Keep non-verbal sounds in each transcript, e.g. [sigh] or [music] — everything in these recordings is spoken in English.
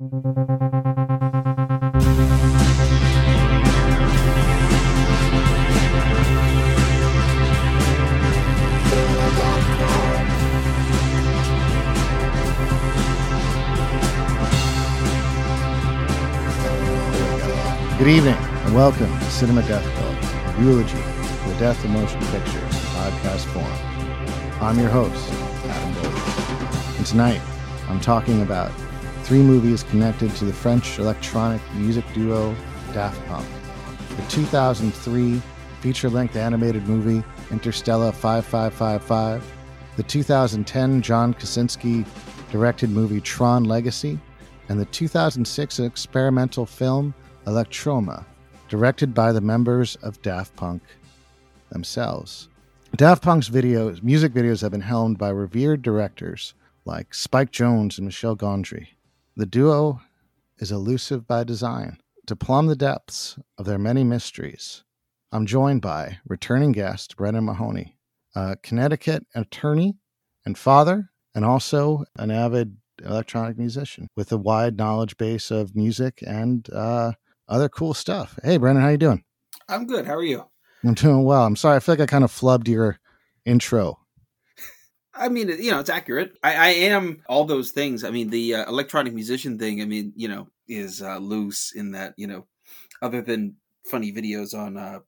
Good evening and welcome to Cinema Death a eulogy for the death of motion pictures in podcast form. I'm your host, Adam Gold. And tonight, I'm talking about three movies connected to the French electronic music duo Daft Punk. The 2003 feature length animated movie Interstellar 5555, the 2010 John Krasinski directed movie Tron Legacy, and the 2006 experimental film Electroma, directed by the members of Daft Punk themselves. Daft Punk's videos, music videos have been helmed by revered directors like Spike Jonze and Michel Gondry. The duo is elusive by design. To plumb the depths of their many mysteries, I'm joined by returning guest Brendan Mahoney, a Connecticut attorney and father, and also an avid electronic musician with a wide knowledge base of music and uh, other cool stuff. Hey, Brendan, how you doing? I'm good. How are you? I'm doing well. I'm sorry. I feel like I kind of flubbed your intro. I mean, you know, it's accurate. I, I am all those things. I mean, the uh, electronic musician thing. I mean, you know, is uh, loose in that you know, other than funny videos on uh,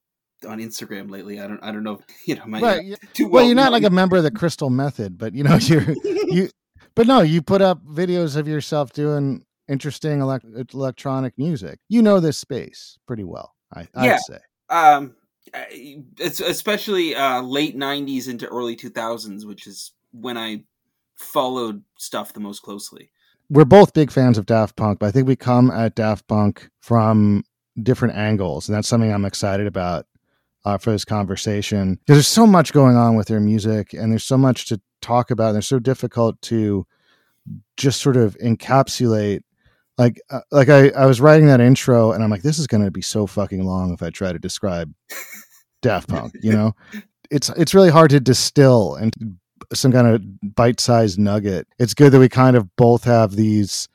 on Instagram lately. I don't. I don't know. [laughs] You know, my right. yeah. well, well, you're not like a member of the Crystal Method, but you know, [laughs] you're you. But no, you put up videos of yourself doing interesting elect- electronic music. You know this space pretty well. I, I'd yeah. say. Um, it's especially uh, late '90s into early 2000s, which is when I followed stuff the most closely. We're both big fans of Daft Punk, but I think we come at Daft Punk from different angles, and that's something I'm excited about uh, for this conversation. There's so much going on with their music, and there's so much to talk about. And they're so difficult to just sort of encapsulate like uh, like I, I was writing that intro and i'm like this is going to be so fucking long if i try to describe daft punk you know? It's it's really hard to distill and some kind of bite-sized nugget. It's good that we kind of both have these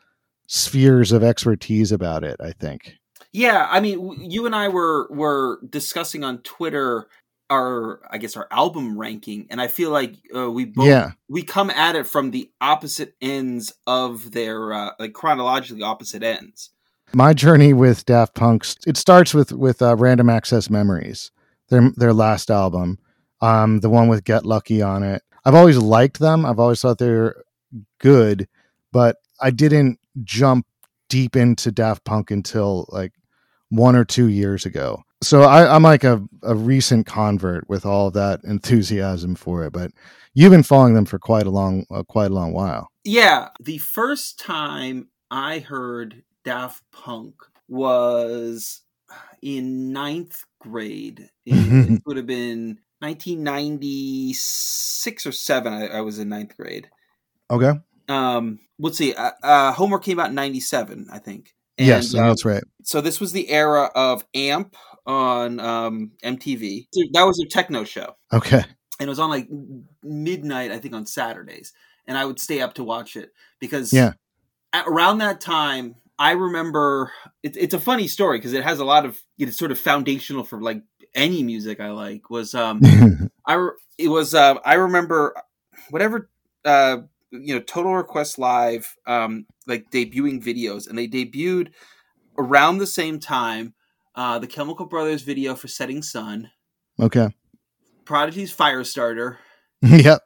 spheres of expertise about it i think. Yeah i mean you and i were were discussing on twitter our I guess our album ranking, and I feel like uh, we both yeah. we come at it from the opposite ends of their uh, like chronologically opposite ends. My journey with Daft Punk it starts with with uh, Random Access Memories, their their last album, um, the one with Get Lucky on it. I've always liked them. I've always thought they're good, but I didn't jump deep into Daft Punk until like one or two years ago so I, am like a, a recent convert with all that enthusiasm for it, but you've been following them for quite a long, uh, quite a long while. Yeah, the first time I heard Daft Punk was in ninth grade. It, [laughs] would have been 1996 or seven. I, I, was in ninth grade. Okay. Um, let's see. Uh, uh, Homework came out in 97, I think. And, yes, that's right. So this was the era of AMP on um, MTV. That was a techno show. Okay. And it was on like midnight, I think, on Saturdays. And I would stay up to watch it because yeah. around that time, I remember it, it's a funny story because it has a lot of it's sort of foundational for like any music I like was um [laughs] I it was uh, I remember whatever uh you know Total Request Live um like debuting videos and they debuted around the same time uh, the Chemical Brothers video for Setting Sun. Okay. Prodigy's Firestarter. [laughs] yep.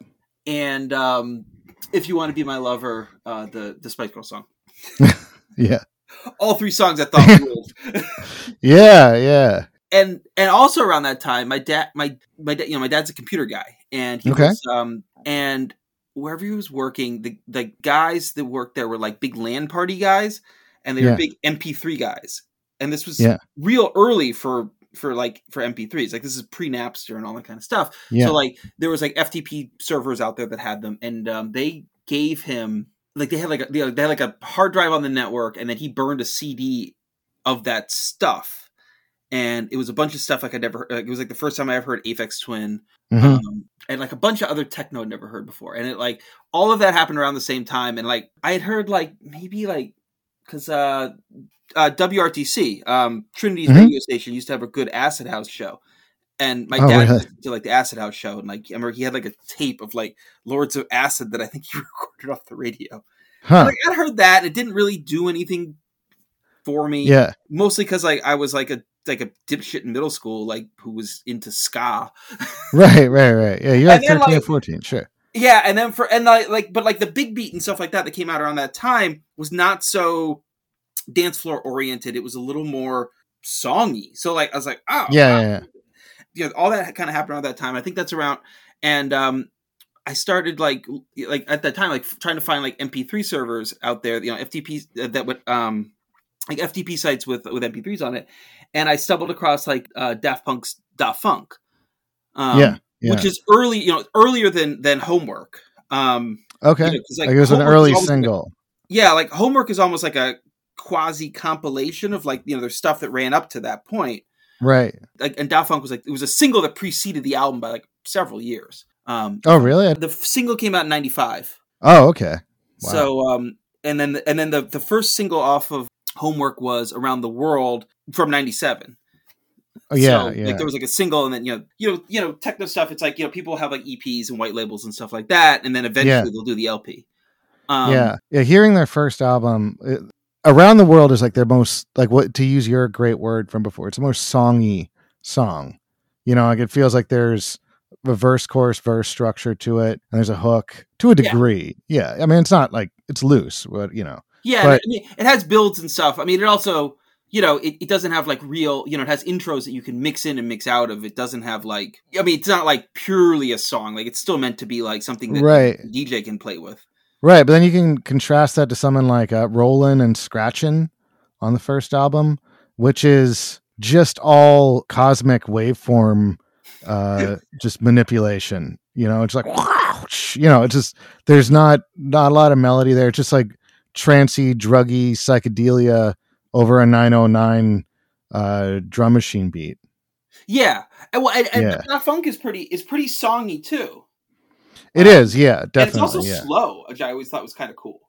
And um, If You Want to Be My Lover, uh, the the Spice Girl song. [laughs] yeah. All three songs I thought ruled. [laughs] yeah, yeah. And and also around that time, my dad, my my dad, you know, my dad's a computer guy, and he okay. was um and wherever he was working, the the guys that worked there were like big LAN party guys, and they yeah. were big MP3 guys and this was yeah. real early for for like for MP3s. Like this is pre Napster and all that kind of stuff. Yeah. So like there was like FTP servers out there that had them, and um, they gave him like they had like a, they had like a hard drive on the network, and then he burned a CD of that stuff. And it was a bunch of stuff like I never. Like, it was like the first time I ever heard Aphex Twin, mm-hmm. um, and like a bunch of other techno I'd never heard before. And it like all of that happened around the same time. And like I had heard like maybe like because uh, uh, WRTC, um, Trinity's mm-hmm. radio station, used to have a good acid house show. And my oh, dad really? did like the acid house show, and like I remember he had like a tape of like Lords of Acid that I think [laughs] he recorded off the radio. Huh. Like I heard that, it didn't really do anything for me. Yeah, mostly because like I was like a like a dipshit in middle school, like who was into ska. [laughs] right, right, right. Yeah, you're like thirteen like, or fourteen, sure. Yeah, and then for and like, like but like the big beat and stuff like that that came out around that time was not so dance floor oriented. It was a little more songy. So like I was like, oh yeah, wow. yeah, yeah. You know, all that kind of happened around that time. I think that's around and um I started like like at that time like trying to find like MP3 servers out there, you know, FTP uh, that would um like FTP sites with with MP3s on it, and I stumbled across like uh, Daft Punk's Da Funk, um, yeah, yeah, which is early, you know, earlier than than Homework. Um, okay, you know, like, like, it was an early single. Like, yeah, like Homework is almost like a quasi compilation of like you know there's stuff that ran up to that point, right? Like and Da Funk was like it was a single that preceded the album by like several years. Um, oh, really? The single came out in '95. Oh, okay. Wow. So, um, and then and then the the first single off of Homework was Around the World from '97. Oh yeah, so, yeah. Like there was like a single, and then you know, you know, you know, techno stuff. It's like you know, people have like EPs and white labels and stuff like that, and then eventually yeah. they'll do the LP. Um, yeah, yeah. Hearing their first album, it, "Around the World" is like their most like what to use your great word from before. It's a more songy song. You know, like it feels like there's a verse chorus verse structure to it and there's a hook to a degree yeah. yeah. i mean it's not like it's loose but you know yeah but, I mean, it has builds and stuff i mean it also you know it, it doesn't have like real you know it has intros that you can mix in and mix out of it doesn't have like i mean it's not like purely a song like it's still meant to be like something that right. dj can play with right but then you can contrast that to someone like uh, rollin' and scratchin' on the first album which is just all cosmic waveform uh, just manipulation. You know, it's like you know, it's just there's not not a lot of melody there. It's just like trancy, druggy psychedelia over a 909 uh, drum machine beat. Yeah, and well, and, and yeah. Da Funk is pretty is pretty songy too. It um, is, yeah, definitely. it's also yeah. slow, which I always thought was kind of cool.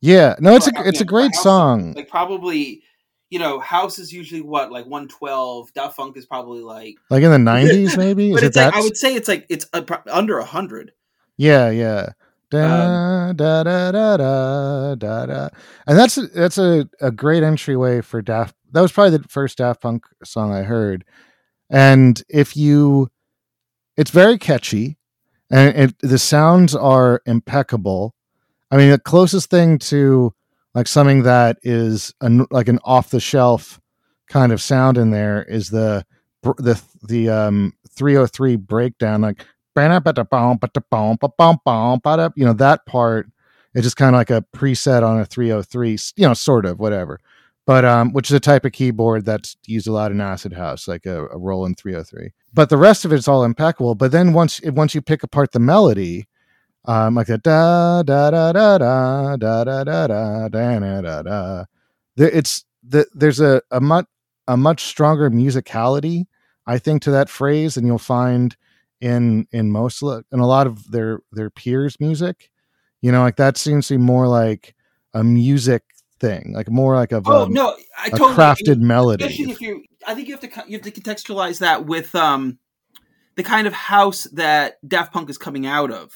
Yeah, no, it's so, a it's know, a great song. Like probably you know, house is usually what like one twelve. Da Funk is probably like like in the [laughs] nineties, maybe. but it's like, I would say it's like it's a, under a hundred. Yeah, yeah. Da, um, da, da, da, da, da, da. And that's that's a, a great entryway for Daft. That was probably the first Daft Punk song I heard. And if you, it's very catchy, and it, the sounds are impeccable. I mean, the closest thing to like something that is an, like an off the shelf kind of sound in there is the the the um 303 breakdown like you know that part is just kind of like a preset on a 303 you know sort of whatever but um which is a type of keyboard that's used a lot in acid house like a, a roland 303 but the rest of it's all impeccable but then once once you pick apart the melody um, like a da da da da da da da da da da da da. It's the there's a a much a much stronger musicality, I think, to that phrase than you'll find in in most in a lot of their their peers' music. You know, like that seems to be more like a music thing, like more like a oh no, I totally, crafted melody. if you, I think you have to you have to contextualize that with um the kind of house that Daft Punk is coming out of.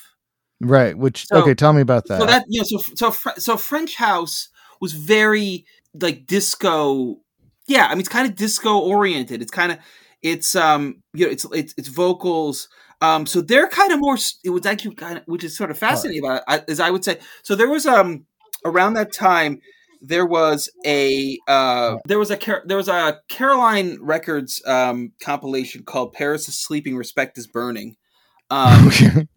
Right. Which so, okay, tell me about that. So that you know, so so so French House was very like disco. Yeah, I mean it's kind of disco oriented. It's kind of it's um you know it's it's it's vocals. Um, so they're kind of more. It was actually kind of which is sort of fascinating about it, as I would say. So there was um around that time there was a uh, there was a there was a Caroline Records um, compilation called "Paris is Sleeping, Respect is Burning." Um. [laughs]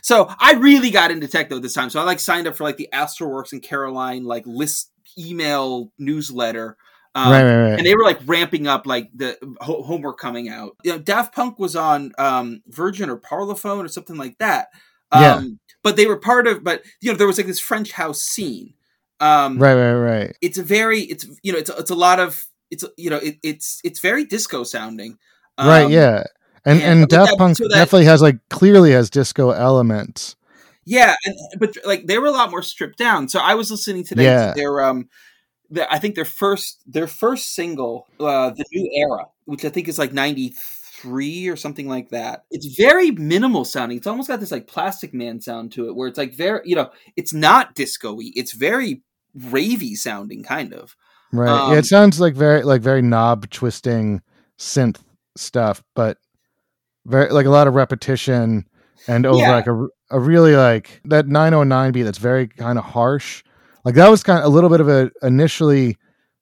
So I really got into techno at this time. So I like signed up for like the Astralwerks and Caroline like list email newsletter. Um, right, right, right. And they were like ramping up like the ho- homework coming out. You know, Daft Punk was on um, Virgin or Parlophone or something like that. Um, yeah. But they were part of, but you know, there was like this French house scene. Um, right, right, right. It's a very, it's you know, it's it's a lot of, it's you know, it, it's it's very disco sounding. right. Um, yeah. And and, and Daft that, Punk so that, definitely has like clearly has disco elements. Yeah, and but like they were a lot more stripped down. So I was listening today yeah. to their um I think their first their first single, uh, "The New Era," which I think is like '93 or something like that. It's very minimal sounding. It's almost got this like Plastikman sound to it, where it's like very you know, it's not disco-y. It's very ravey sounding, kind of. Right. Um, yeah, it sounds like very like very knob twisting synth stuff, but very like a lot of repetition and over yeah. like a, a really like that 909 beat that's very kind of harsh like that was kind of a little bit of a initially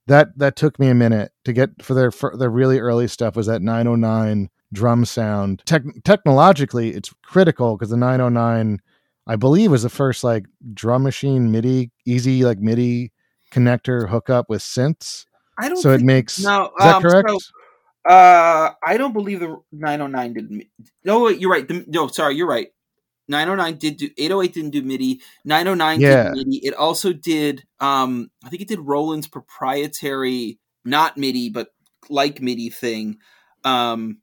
that that took me a minute to get for their for their really early stuff was that 909 drum sound Te- technologically it's critical because the 909 i believe was the first like drum machine midi easy like midi connector hookup with synths i don't so it makes no is that um, correct so, uh, I don't believe the 909 did. No, you're right. The, no, sorry, you're right. 909 did do 808 didn't do MIDI. 909 yeah. did MIDI. It also did. Um, I think it did Roland's proprietary, not MIDI, but like MIDI thing. Um,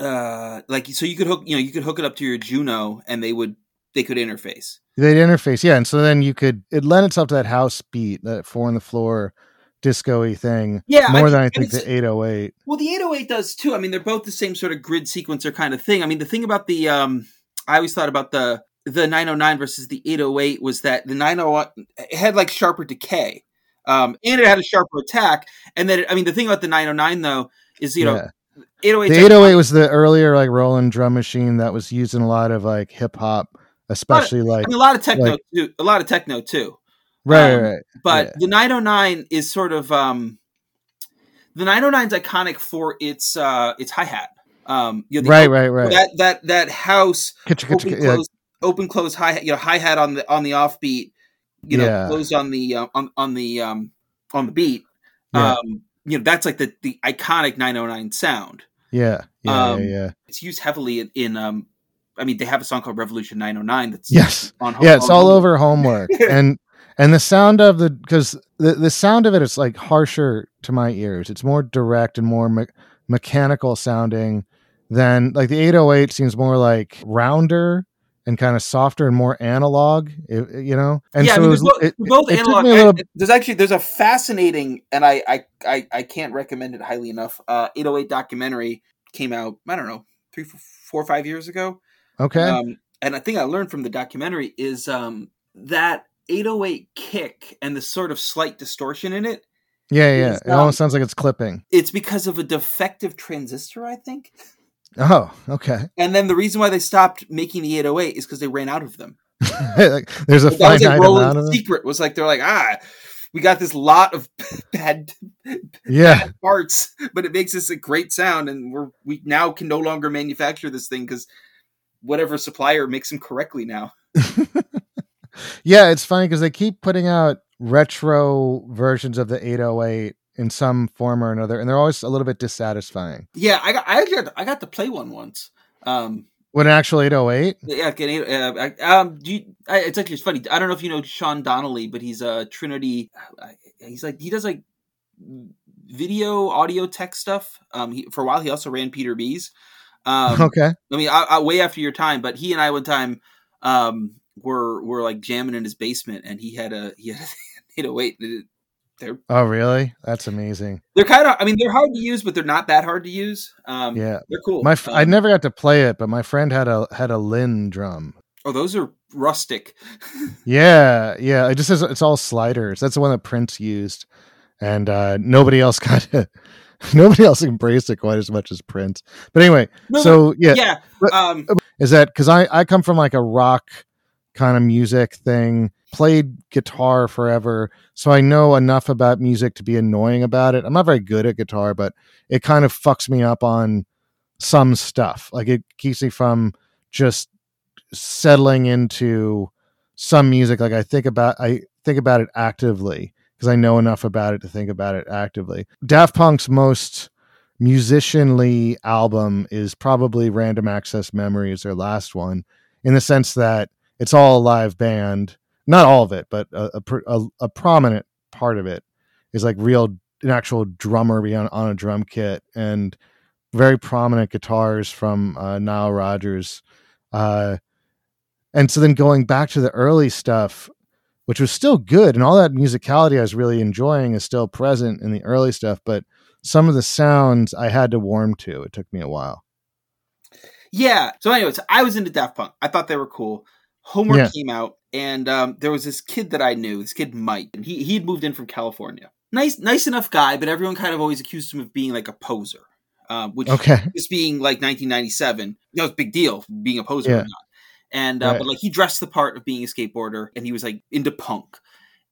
uh, like so you could hook, you know, you could hook it up to your Juno, and they would they could interface. They'd interface, yeah, and so then you could it lent itself to that house beat, that four on the floor disco-y thing. Yeah, more I than I think the 808. Well, the 808 does too. I mean, they're both the same sort of grid sequencer kind of thing. I mean, the thing about the um, I always thought about the the 909 versus the 808 was that the 901 had like sharper decay, um, and it had a sharper attack. And then, I mean, the thing about the 909 though is you know. Yeah. 808 the 808 was the earlier like Roland drum machine that was used in a lot of like hip hop, especially of, like I mean, a lot of techno like, too. A lot of techno too. Right, um, right. But yeah. the 909 is sort of um, the 909 is iconic for its uh, its hi hat. Um, you know, right, right, right. That that that house open close yeah. open close hi hat. You know, hi hat on the on the offbeat. You know, yeah. closed on the uh, on on the um, on the beat. Yeah. Um, you know, that's like the the iconic 909 sound. Yeah, yeah, um, yeah, yeah. It's used heavily in, in um, I mean, they have a song called Revolution 909 that's yes, on home, yeah, it's all over homework, [laughs] and and the sound of the because the, the sound of it is like harsher to my ears it's more direct and more me- mechanical sounding than like the 808 seems more like rounder and kind of softer and more analog, you know. And yeah, so I mean, it both, it, both it, analog. little... there's actually there's a fascinating, and I, I I I can't recommend it highly enough. Uh, 808 documentary came out. I don't know three, four, five years ago. Okay. Um, and I think I learned from the documentary is um, that 808 kick and the sort of slight distortion in it. Yeah, yeah. Is, it um, almost sounds like it's clipping. It's because of a defective transistor, I think. Oh, okay. And then the reason why they stopped making the 808 is because they ran out of them. [laughs] like, there's a finite like amount of secret was like they're like ah we got this lot of [laughs] bad, yeah bad parts, but it makes us a great sound, and we're we now can no longer manufacture this thing because whatever supplier makes them correctly now [laughs] yeah, it's funny because they keep putting out retro versions of the 808 in some form or another, and they're always a little bit dissatisfying. Yeah, I got I actually got, I got to play one once. Um, what an actual 808? Yeah, uh, um, do you, I, it's actually it's funny. I don't know if you know Sean Donnelly, but he's a Trinity. He's like he does like video, audio, tech stuff. Um, he, for a while he also ran Peter B's. Um, [laughs] okay. I mean, I, I, way after your time, but he and I one time um, were were like jamming in his basement, and he had a he had a [laughs] 808. They're oh really? That's amazing. They're kind of I mean they're hard to use, but they're not that hard to use. Um, yeah, they're cool. My um, I never got to play it, but my friend had a had a Linn drum. Oh, those are rustic. [laughs] yeah, yeah. It just says it's all sliders. That's the one that Prince used, and uh, nobody else [laughs] got it. nobody else embraced it quite as much as Prince. But anyway, no, so yeah, yeah. Um, is that because I I come from like a rock kind of music thing, played guitar forever. So I know enough about music to be annoying about it. I'm not very good at guitar, but it kind of fucks me up on some stuff. Like it keeps me from just settling into some music. Like I think about, I think about it actively because I know enough about it to think about it actively. Daft Punk's most musicianly album is probably Random Access Memories, their last one, in the sense that it's all a live band. Not all of it, but a, a, a prominent part of it is like real, an actual drummer on, on a drum kit and very prominent guitars from uh, Nile Rodgers. Uh, and so then going back to the early stuff, which was still good, and all that musicality I was really enjoying is still present in the early stuff. But some of the sounds I had to warm to. It took me a while. Yeah. So, anyways, I was into Daft Punk. I thought they were cool. Homework yeah. came out, and um, there was this kid that I knew, this kid Mike, and he he'd moved in from California. Nice, nice enough guy, but everyone kind of always accused him of being like a poser. Um, which okay. [laughs] just being like 1997, that was a big deal being a poser yeah. or not. And uh, right. but like he dressed the part of being a skateboarder, and he was like into punk,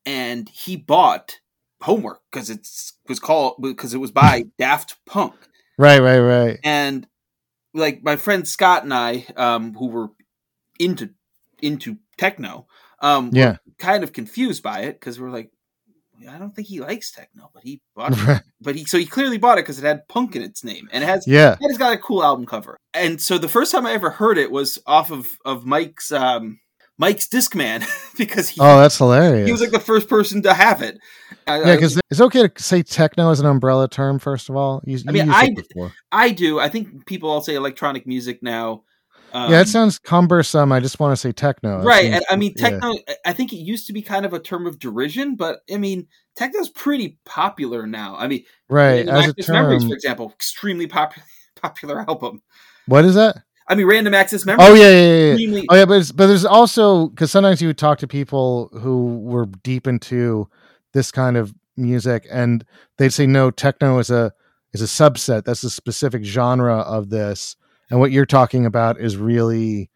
and he bought homework because it's was called because it was by [laughs] Daft Punk. Right, right, right. And like my friend Scott and I, um, who were into into techno, um, yeah, kind of confused by it because we're like, I don't think he likes techno, but he bought it. but he so he clearly bought it because it had punk in its name and it has yeah, it has got a cool album cover. And so the first time I ever heard it was off of of Mike's um Mike's Discman [laughs] because he, oh that's hilarious. He was like the first person to have it. yeah, because it's okay to say techno as an umbrella term. First of all, you, I mean, I I do. I think people all say electronic music now. Um, yeah, it sounds cumbersome. I just want to say techno. Right. Seems, I mean, techno, yeah. I think it used to be kind of a term of derision, but I mean, techno's pretty popular now. I mean, right. As a term, Memories, for example, extremely popular, [laughs] popular album. What is that? I mean, Random Access Memories. Oh yeah, yeah, yeah. Oh yeah, but but there's also because sometimes you would talk to people who were deep into this kind of music, and they'd say no, techno is a is a subset. That's a specific genre of this and what you're talking about is really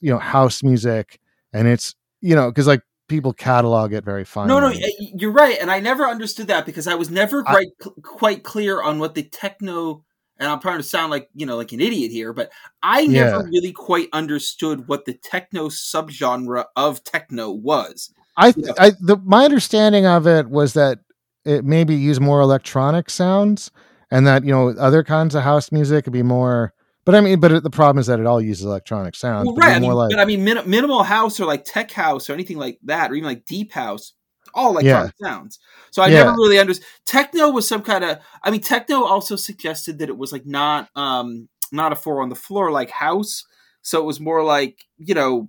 you know house music and it's you know because like people catalog it very fine no no you're right and i never understood that because i was never quite I, quite clear on what the techno and i'm trying to sound like you know like an idiot here but i never yeah. really quite understood what the techno subgenre of techno was i, you know? I the, my understanding of it was that it maybe use more electronic sounds and that you know other kinds of house music could be more but I mean, but the problem is that it all uses electronic sound. Well, right. I mean, like, but I mean, min- minimal house or like tech house or anything like that, or even like deep house, all electronic yeah. sounds. So I yeah. never really understood. Techno was some kind of. I mean, techno also suggested that it was like not um not a four on the floor like house. So it was more like you know,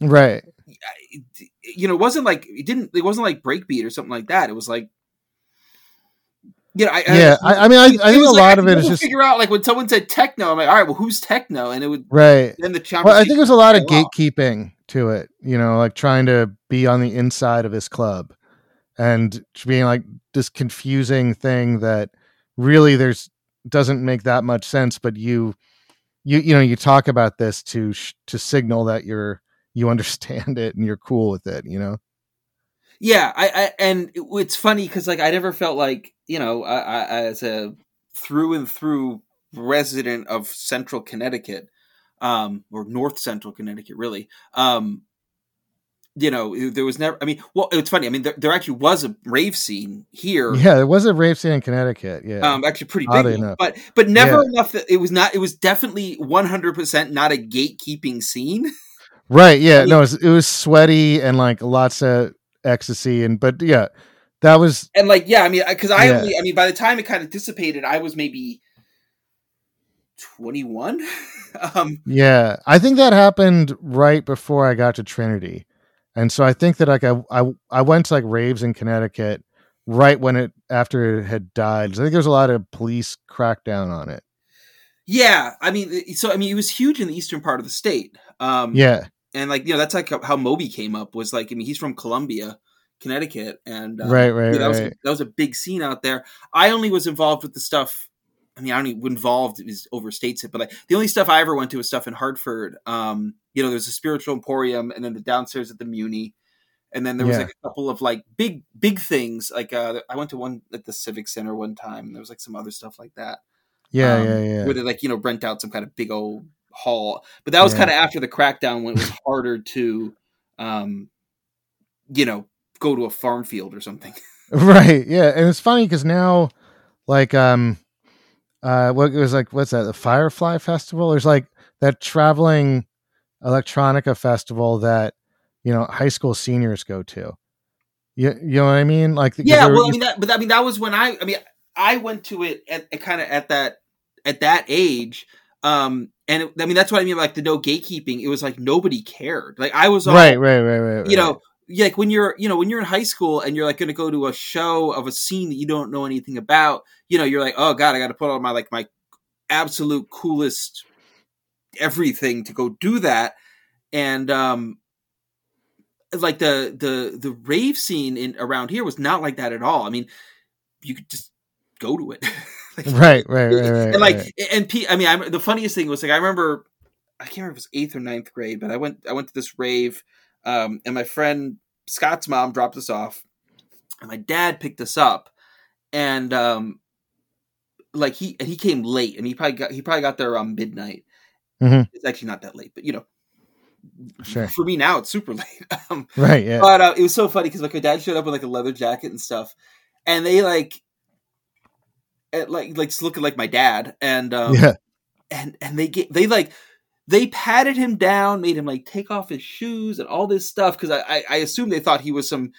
right. You know, it wasn't like it didn't. It wasn't like breakbeat or something like that. It was like you know, I, yeah, I, I mean, I, I think a like, lot of it is just figure out like when someone said techno, I'm like, all right, well, who's techno? And it would right. Then the well, I think there's a lot of gatekeeping to it. You know, like trying to be on the inside of this club and being like this confusing thing that really there's doesn't make that much sense, but you you you know you talk about this to sh- to signal that you're you understand [laughs] it and you're cool with it. You know. Yeah, I, I and it's funny because like I never felt like you know I, I, as a through and through resident of Central Connecticut, um, or North Central Connecticut, really. Um, you know, there was never. I mean, well, it's funny. I mean, there, there, actually was a rave scene here. Yeah, there was a rave scene in Connecticut. Yeah, um, actually pretty big, enough. but but never yeah. enough that it was not. It was definitely one hundred percent not a gatekeeping scene. [laughs] Right. Yeah. No, it was, it was sweaty and like lots of ecstasy and but yeah that was and like yeah i mean because i yeah. only i mean by the time it kind of dissipated i was maybe 21 [laughs] um yeah i think that happened right before i got to trinity. And so i think that like i i, I went to like raves in connecticut right when it after it had died so i think there was a lot of police crackdown on it. Yeah i mean so i mean it was huge in the eastern part of the state. Um yeah and like you know that's like how Moby came up was like I mean he's from Columbia, Connecticut, and uh, right, right, that right. was a, that was a big scene out there. I only was involved with the stuff. I mean, I only involved is overstates it, but like the only stuff I ever went to was stuff in Hartford. Um, you know, there's a spiritual emporium, and then the downstairs at the Muni, and then there was yeah. like a couple of like big big things. Like uh, I went to one at the Civic Center one time, and there was like some other stuff like that. Yeah, um, yeah, yeah. Where they like you know rent out some kind of big old hall. But that was yeah. kind of after the crackdown when it was [laughs] harder to, um, you know, go to a farm field or something. [laughs] Right. Yeah, and it's funny because now, like, um, uh, what it was like, what's that? The Firefly Festival. There's like that traveling electronica festival that you know high school seniors go to. You, you know what I mean? Like, yeah. Well, I mean, that, but I mean, that was when I, I mean, I went to it at, at kind of at that at that age. Um, and it, I mean that's what I mean like the no gatekeeping. It was like nobody cared. Like I was all, right, right, right, right. You know, like when you're you know when you're in high school and you're like going to go to a show of a scene that you don't know anything about you know you're like oh god i got to put on my like my absolute coolest everything to go do that and um like the the the rave scene in around here was not like that at all i mean you could just go to it [laughs] [laughs] right, right right right and like right. and P, i mean I, the funniest thing was like i remember i can't remember if it was eighth or ninth grade but i went i went to this rave um and my friend scott's mom dropped us off and my dad picked us up and um like he and he came late and he probably got he probably got there around midnight Mhm. it's actually not that late but you know Sure. for me now it's super [laughs] late um right yeah but uh, it was so funny because like my dad showed up with like a leather jacket and stuff and they like at, like like just looking like my dad and um yeah and and they get they like they patted him down made him like take off his shoes and all this stuff because I, I i assume they thought he was some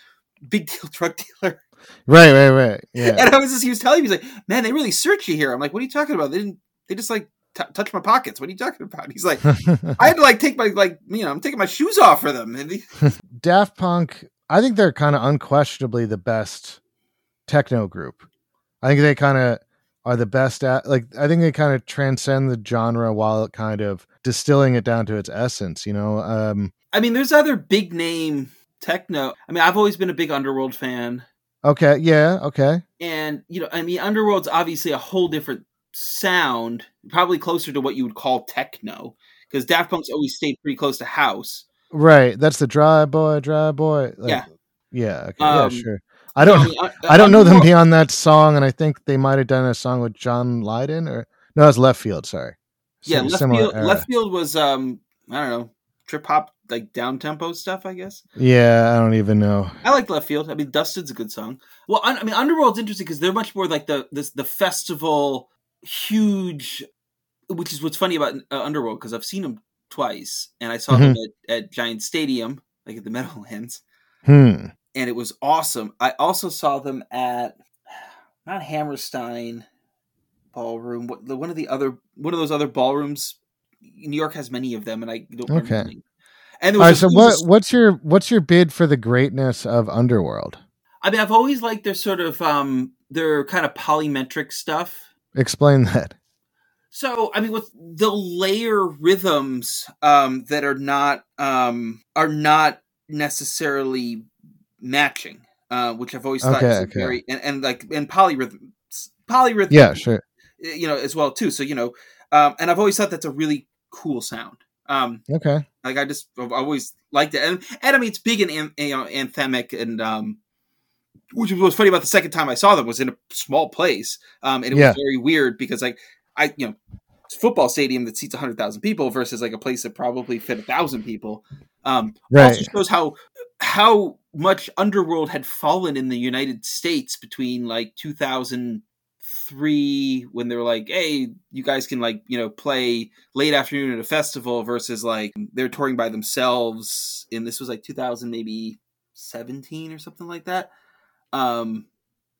big deal [laughs] drug dealer right right right yeah and I was just, he was telling me, he's like, man, they really search you here. I'm like, what are you talking about? They didn't, they just like t- touch my pockets. What are you talking about? He's like, I had to like take my, like, you know, I'm taking my shoes off for them. And he, [laughs] Daft Punk, I think they're kind of unquestionably the best techno group. I think they kind of are the best at like I think they kind of transcend the genre while kind of distilling it down to its essence, you know. Um I mean, there's other big name techno. I mean, I've always been a big Underworld fan. okay, yeah, okay. And, you know, I mean, Underworld's obviously a whole different sound, probably closer to what you would call techno, because Daft Punk's always stayed pretty close to house. Right. That's the dry boy, dry boy. Like, Yeah. Yeah, okay. Um, yeah, sure. I don't mean, uh, I don't know them Underworld- beyond that song and I think they might have done a song with John Lydon or no, that's Leftfield, sorry. Yeah, Leftfield, left field was, um, I don't know, trip hop, like down tempo stuff, I guess. Yeah, I don't even know. I like Leftfield. I mean, Dusted's a good song. Well, I, I mean, Underworld's interesting because they're much more like the this the festival huge, which is what's funny about uh, Underworld because I've seen them twice and I saw them at, at Giant Stadium, like at the Meadowlands, Hmm. And it was awesome. I also saw them at not Hammerstein Ballroom, one of the other one of those other ballrooms. New York has many of them, and I don't Okay. name. And All right, a- so what what's your what's your bid for the greatness of Underworld? I mean, I've always liked their sort of um their kind of polymetric stuff. Explain that. So, I mean, with the layer rhythms um that are not um are not necessarily matching, uh, which I've always thought Okay, is okay. very and, and like and polyrhythm polyrhythm Yeah, sure. you know as well too. So you know, um, and I've always thought that's a really cool sound. Um, Okay. like I just I've always liked it, and and I mean it's big and an, you know anthemic, and um, which was funny about the second time I saw them was in a small place, um, and it Yeah. was very weird because like I you know football stadium that seats hundred thousand people versus like a place that probably fit a thousand people. Um, Right. also shows how how much Underworld had fallen in the United States between like 2003 when they were like, "Hey, you guys can like you know play late afternoon at a festival," versus like they're touring by themselves. And this was like 2000 maybe 17 or something like that. Um,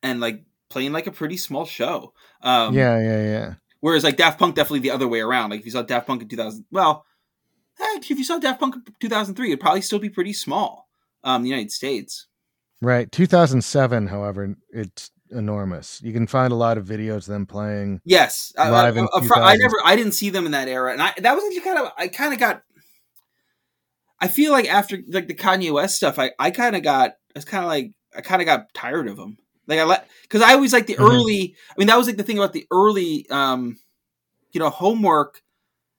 and like playing like a pretty small show. Um, yeah, yeah, yeah. Whereas like Daft Punk, definitely the other way around. Like if you saw Daft Punk in 2000, well, actually, if you saw Daft Punk in 2003, it'd probably still be pretty small. Um, the United States. Right. 2007, however, it's enormous. You can find a lot of videos of them playing. Yes, I- Live I, I- I never, I didn't see them in that era, and I that was actually kind of, I kind of got. I feel like after like the Kanye West stuff, I I kind of got, it's kind of like, I kind of got tired of them. Like I let, because I always like the Mhm. early. I mean, that was like the thing about the early. um You know, homework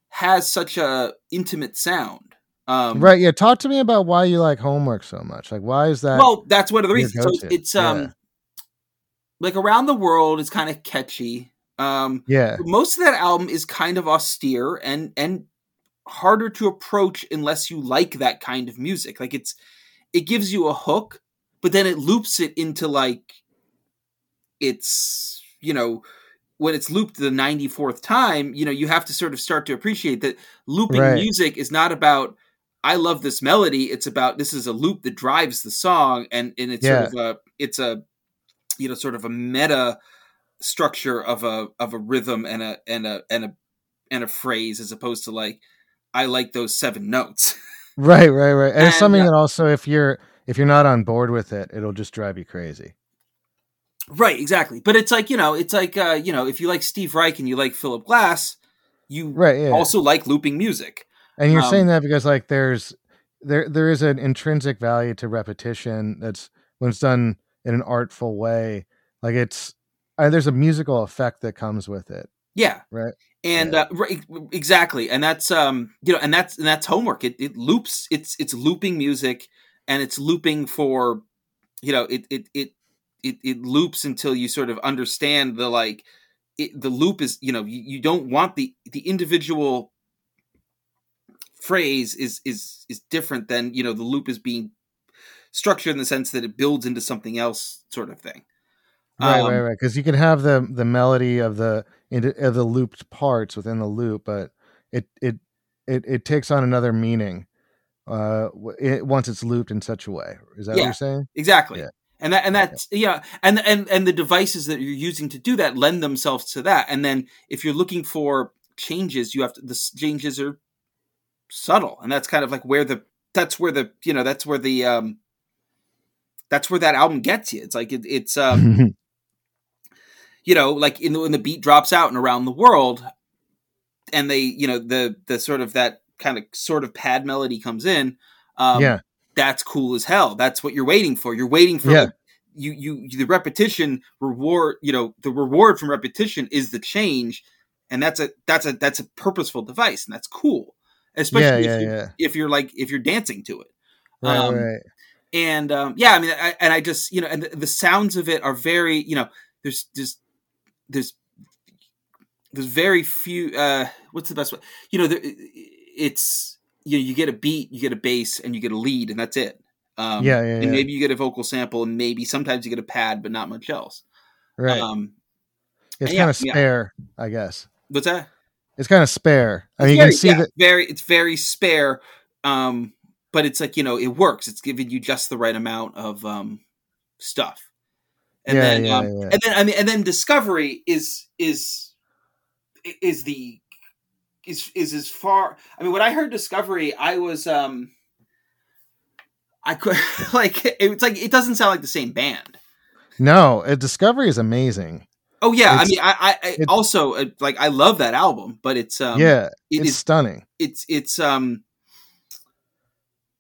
has such a intimate sound. Um, right. Yeah. Talk to me about why you like homework so much. Like, why is that? well, that's one of the reasons. So it's, um, Yeah. like around the world is kind of catchy. Um, yeah. most of that album is kind of austere and and harder to approach unless you like that kind of music. Like it's it gives you a hook, but then it loops it into like it's you know when it's looped the 94th time, you know, you have to sort of start to appreciate that looping Right. music is not about I love this melody, it's about this is a loop that drives the song and and it's Yeah. sort of a it's a you know sort of a meta structure of a of a rhythm and a and a and a and a phrase as opposed to like I like those seven notes. [laughs] Right. Right. Right. And, it's something uh, that also, if you're if you're not on board with it, it'll just drive you crazy. Right, exactly. But it's like you know, it's like uh, you know, if you like Steve Reich and you like Philip Glass, you right, yeah. also like looping music. And you're um, saying that because like there's there there is an intrinsic value to repetition that's when it's done in an artful way. Like it's uh, there's a musical effect that comes with it. Yeah. Right. And yeah. uh, right, exactly, and that's um you know, and that's and that's homework. It it loops. It's it's looping music, and it's looping for, you know, it it it it, it loops until you sort of understand the like it, the loop is you know you, you don't want the the individual phrase is is is different than you know the loop is being structured in the sense that it builds into something else sort of thing. Right um, right. Right because you can have the the melody of the of the looped parts within the loop but it it it, it takes on another meaning uh it, once it's looped in such a way. Is that yeah, what you're saying? exactly. Yeah. And that and that's yeah and and and the devices that you're using to do that lend themselves to that. And then if you're looking for changes you have to the changes are subtle and that's kind of like where the that's where the you know that's where the um that's where that album gets you it's like it, it's um [laughs] you know like in the, when the beat drops out and around the world and they you know the the sort of that kind of sort of pad melody comes in um yeah that's cool as hell. That's what you're waiting for. You're waiting for yeah. you you the repetition reward, you know, the reward from repetition is the change and that's a that's a that's a purposeful device and that's cool. Especially yeah, if, yeah, you, yeah. if you're like if you're dancing to it. Right, um, right. And um, yeah, I mean, I, and I just you know, and the, the sounds of it are very you know, there's just there's there's very few. uh What's the best way? You know, there, it's you know, you get a beat, you get a bass, and you get a lead, and that's it. Um, yeah, yeah, And maybe you get a vocal sample, and maybe sometimes you get a pad, but not much else. Right. Um, it's kind of spare. I guess. What's that? It's kind of spare. I mean, very, you can see yeah, that very. It's very spare, um, but it's like you know, it works. It's giving you just the right amount of um, stuff. And yeah, then, yeah, um, yeah. and then I mean, and then discovery is is is the is is as far. I mean, when I heard Discovery, I was um, I could [laughs] like it's like it doesn't sound like the same band. No, Discovery is amazing. Oh yeah, it's, I mean, I, I, I also uh, like I love that album, but it's um, yeah, it it's is, stunning. It's it's um,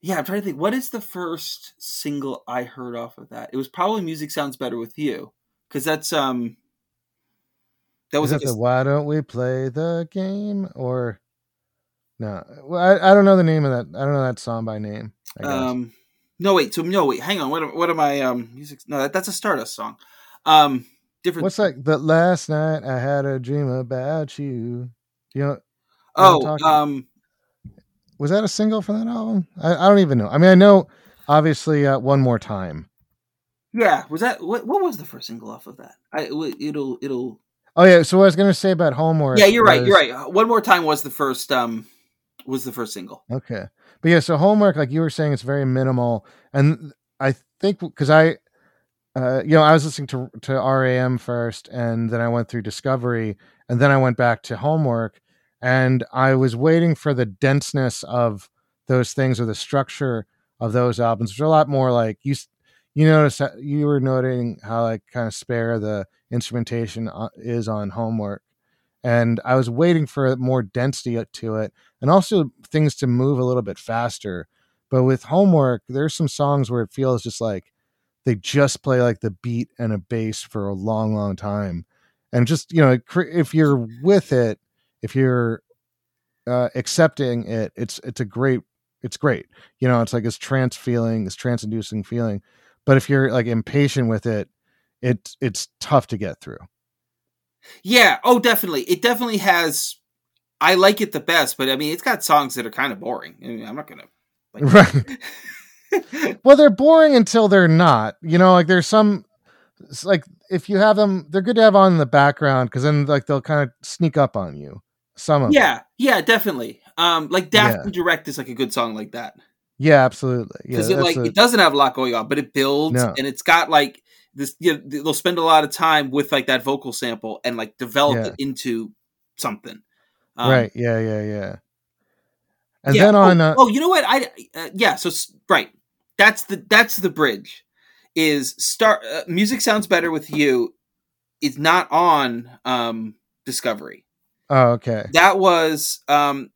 yeah. I'm trying to think. What is the first single I heard off of that? It was probably "Music Sounds Better with You" because that's um, that was like the why don't we play the game or no? Well, I, I don't know the name of that. I don't know that song by name. Um, no wait. So no wait. Hang on. What what am I? Um, music. No, that, that's a Stardust song. Um, different. What's like? the last night I had a dream about you. You know. Oh, um, was that a single from that album? I, I don't even know. I mean, I know obviously uh, one more time. Yeah, was that what? What was the first single off of that? I it'll it'll Oh yeah, so what I was gonna say about homework. Yeah, you're was... right. You're right. One more time was the first um was the first single. Okay, but yeah, so homework, like you were saying, it's very minimal, and I think because I, uh, you know, I was listening to to RAM first, and then I went through Discovery, and then I went back to homework, and I was waiting for the denseness of those things or the structure of those albums, which are a lot more like you. You notice you were noting how like kind of spare the instrumentation uh, is on homework and i was waiting for more density to it and also things to move a little bit faster but with homework there's some songs where it feels just like they just play like the beat and a bass for a long long time and just you know if you're with it if you're uh, accepting it it's it's a great it's great you know it's like this trance feeling this trance inducing feeling but if you're like impatient with it it's it's tough to get through. Yeah. Oh, definitely. It definitely has. I like it the best, but I mean, it's got songs that are kind of boring. I mean, I'm not gonna. Like, [laughs] right. Well, they're boring until they're not. You know, like there's some, like if you have them, they're good to have on in the background because then like they'll kind of sneak up on you. Some of yeah, them. yeah, definitely. Um, like Daft yeah. Direct is like a good song like that. Yeah, absolutely. Because yeah, it like a... it doesn't have a lot going on, but it builds no. and it's got like this you know, they'll spend a lot of time with like that vocal sample and like develop yeah. it into something. Um, right. Yeah. Yeah. Yeah. And then on. Oh, uh, oh, you know what? I uh, yeah. So right. That's the that's the bridge. Is start uh, music sounds better with you. Is not on um Discovery. Oh, okay. That was um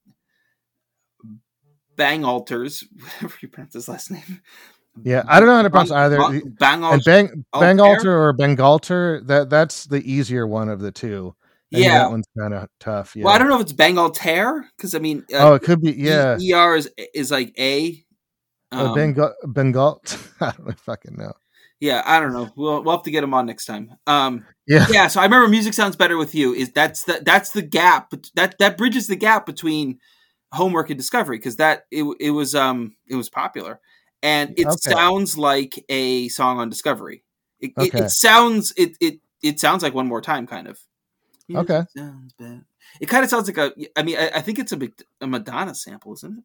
Bangalters, [laughs] whatever you pronounce his last name. Yeah, I don't know how to pronounce either. Bang, and Bang Bangalter or Bengalter. That that's the easier one of the two. And yeah, that one's kind of tough. Yeah. Well, I don't know if it's Bangalter because I mean, uh, oh, it could be. Yeah, er is is like a. Um, uh, Bengal Bengalt. [laughs] I don't fucking know. Yeah, I don't know. We'll we'll have to get him on next time. Um, yeah, yeah. So I remember music sounds better with you. Is that's the that's the gap that that bridges the gap between homework and discovery because that it it was um it was popular and it okay. sounds like a song on Discovery. It, okay. it, it, sounds it it it sounds like one more time, kind of. Okay. It sounds bad. It kind of sounds like a. I mean, I, I think it's a, a Madonna sample, isn't it?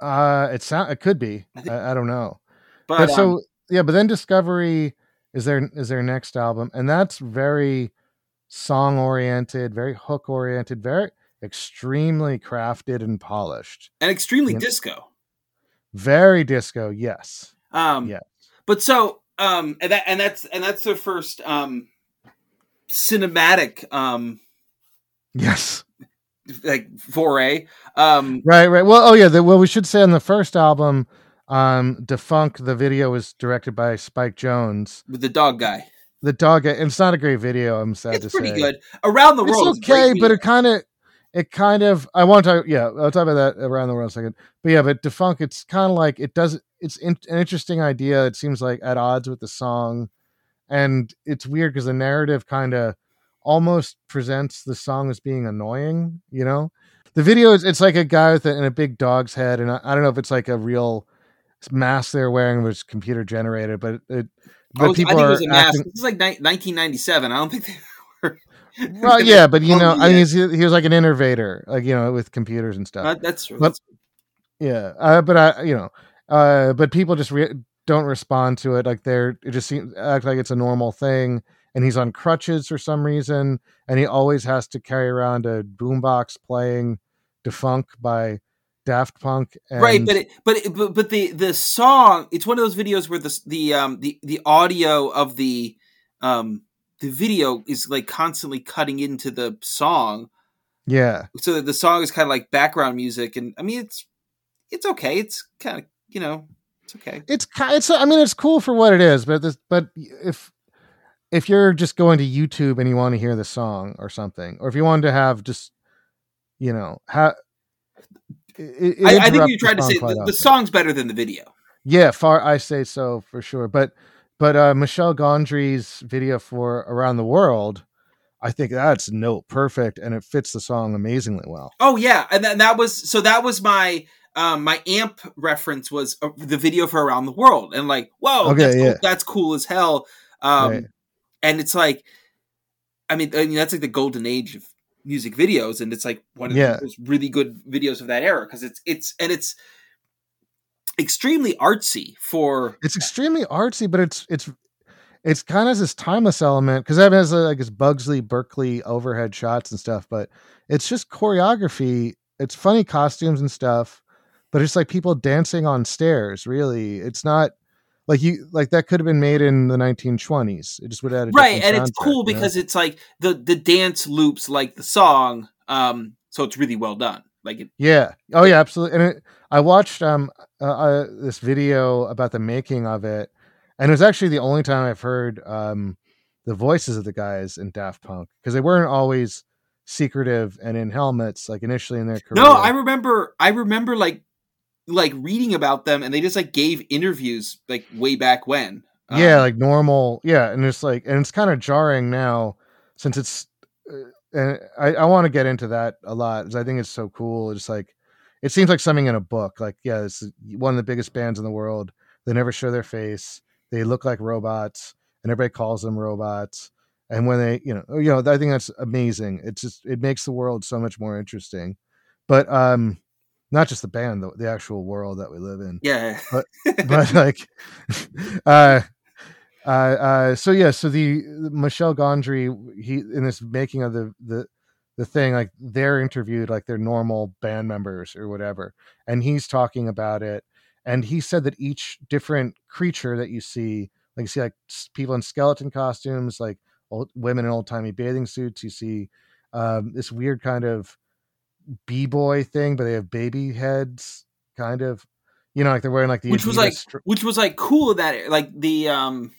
Uh, it sound it could be. I, I, I don't know. But, but so um, yeah, but then Discovery is their is their next album, and that's very song oriented, very hook oriented, very extremely crafted and polished, and extremely you know? disco. Very disco, yes. Um, yeah. But so, um, and that and that's and that's their first um, cinematic. Um, yes. Like foray. Um, right, right. Well, oh yeah. The, well, we should say on the first album, um, Da Funk, the video was directed by Spike Jonze, with the dog guy. The dog guy. It's not a great video. I'm sad it's to say. Pretty good. Around the world, it's okay, but it kind of it kind of I want to talk yeah I'll talk about that around the world in a second but yeah but Da Funk it's kind of like it does it's in, an interesting idea it seems like at odds with the song and it's weird because the narrative kind of almost presents the song as being annoying you know the video is it's like a guy with a, in a big dog's head and I, I, don't know if it's like a real mask they're wearing was computer generated but it but was, people are acting, this is like ni- 1997 I don't think they [laughs] were well, yeah, but you know, I mean, he was like an innovator, like you know, with computers and stuff. Uh, that's true. But, yeah, uh, but I, you know, uh, but people just re- don't respond to it. Like they're it just seems act like it's a normal thing. And he's on crutches for some reason, and he always has to carry around a boombox playing "Da Funk" by Daft Punk. And... Right, but, it, but it, but but the the song it's one of those videos where the the um the the audio of the um the video is like constantly cutting into the song. Yeah. So that the song is kind of like background music, and I mean it's it's okay. It's kind of you know it's okay. It's it's I mean it's cool for what it is, but this but if if you're just going to YouTube and you want to hear the song or something, or if you wanted to have just you know how. It, it I, I, think you tried to say the, the song's better than the video. Yeah, far I say so for sure. But but uh, Michel Gondry's video for Around the World, I think that's note perfect and it fits the song amazingly well. Oh yeah, and that, that was so that was my um, my amp reference was uh, the video for Around the World, and like, whoa, okay, that's, yeah. cool, that's cool as hell. Um, right. And it's like, I mean, I mean, that's like the golden age of music videos, and it's like one of yeah. those really good videos of that era because it's it's and it's extremely artsy for it's extremely artsy but it's it's it's kind of this timeless element because that has uh, like this Busby Berkeley overhead shots and stuff, but it's just choreography. It's funny costumes and stuff, but it's like people dancing on stairs. Really, it's not like you like that could have been made in the 1920s. It just would add right, and it's cool because know? it's like the the dance loops like the song, um, so it's really well done. Like it, yeah, oh yeah, absolutely. And it, I watched um uh, uh, this video about the making of it, and it was actually the only time I've heard um the voices of the guys in Daft Punk because they weren't always secretive and in helmets like initially in their career. No, I remember. I remember like like reading about them, and they just like gave interviews like way back when. Yeah, um, like normal. Yeah, and it's like, and it's kind of jarring now since it's uh, and I, I want to get into that a lot because I think it's so cool. It's like it seems like something in a book. Like, yeah, it's one of the biggest bands in the world. They never show their face. They look like robots, and everybody calls them robots. And when they, you know, you know, I think that's amazing. It's just it makes the world so much more interesting. But um, not just the band, the, the actual world that we live in. Yeah. But [laughs] but like, [laughs] uh, uh, uh, so yeah, so the, the Michel Gondry, he in this making of the the the thing, like they're interviewed like they're normal band members or whatever, and he's talking about it, and he said that each different creature that you see, like you see like people in skeleton costumes, like old, women in old timey bathing suits. You see um, this weird kind of b boy thing, but they have baby heads, kind of. You know, like they're wearing like the which was like stri- which was like cool that like the um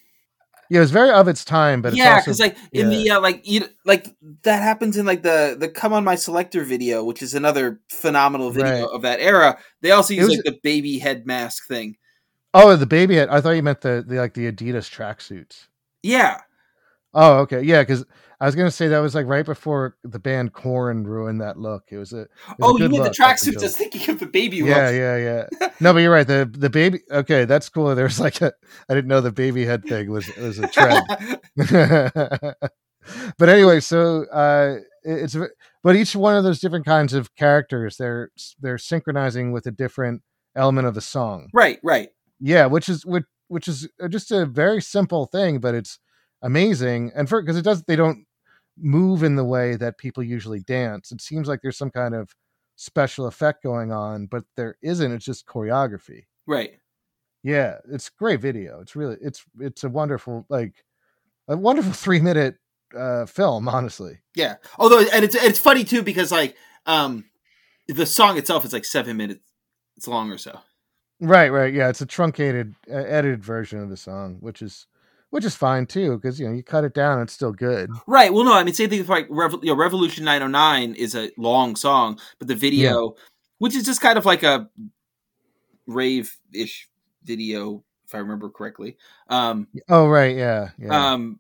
yeah, it was very of its time, but yeah, because like in the uh, like you like that happens in like the the "Come on My Selector" video, which is another phenomenal video right. of that era. They also use was, like the baby head mask thing. Oh, the baby head! I thought you meant the, the like the Adidas tracksuits. Yeah. Oh, okay, yeah, because I was gonna say that was like right before the band Korn ruined that look. It was a it was oh, a you mean the tracksuit? Was thinking of the baby. Yeah, look. yeah, yeah. [laughs] No, but you're right. The the baby. Okay, that's cool. There's like a. I didn't know the baby head thing was was a trend. [laughs] but anyway, so uh, it's but each one of those different kinds of characters, they're they're synchronizing with a different element of the song. Right, right. Yeah, which is which which is just a very simple thing, but it's amazing. And for because it does, they don't move in the way that people usually dance. It seems like there's some kind of special effect going on, but there isn't. It's just choreography. Right. Yeah, it's great video. It's really it's it's a wonderful like a wonderful [laughs] three minute uh film, honestly. Yeah. Although and it's it's funny too because like um the song itself is like seven minutes it's long or so. Right, right. Yeah, it's a truncated, uh, edited version of the song, which is which is fine too because you know you cut it down it's still good. Right. Well no i mean same thing with like Revo- you know, revolution 909 is a long song but the video yeah. which is just kind of like a rave-ish video if i remember correctly. Um oh right. Yeah, yeah. um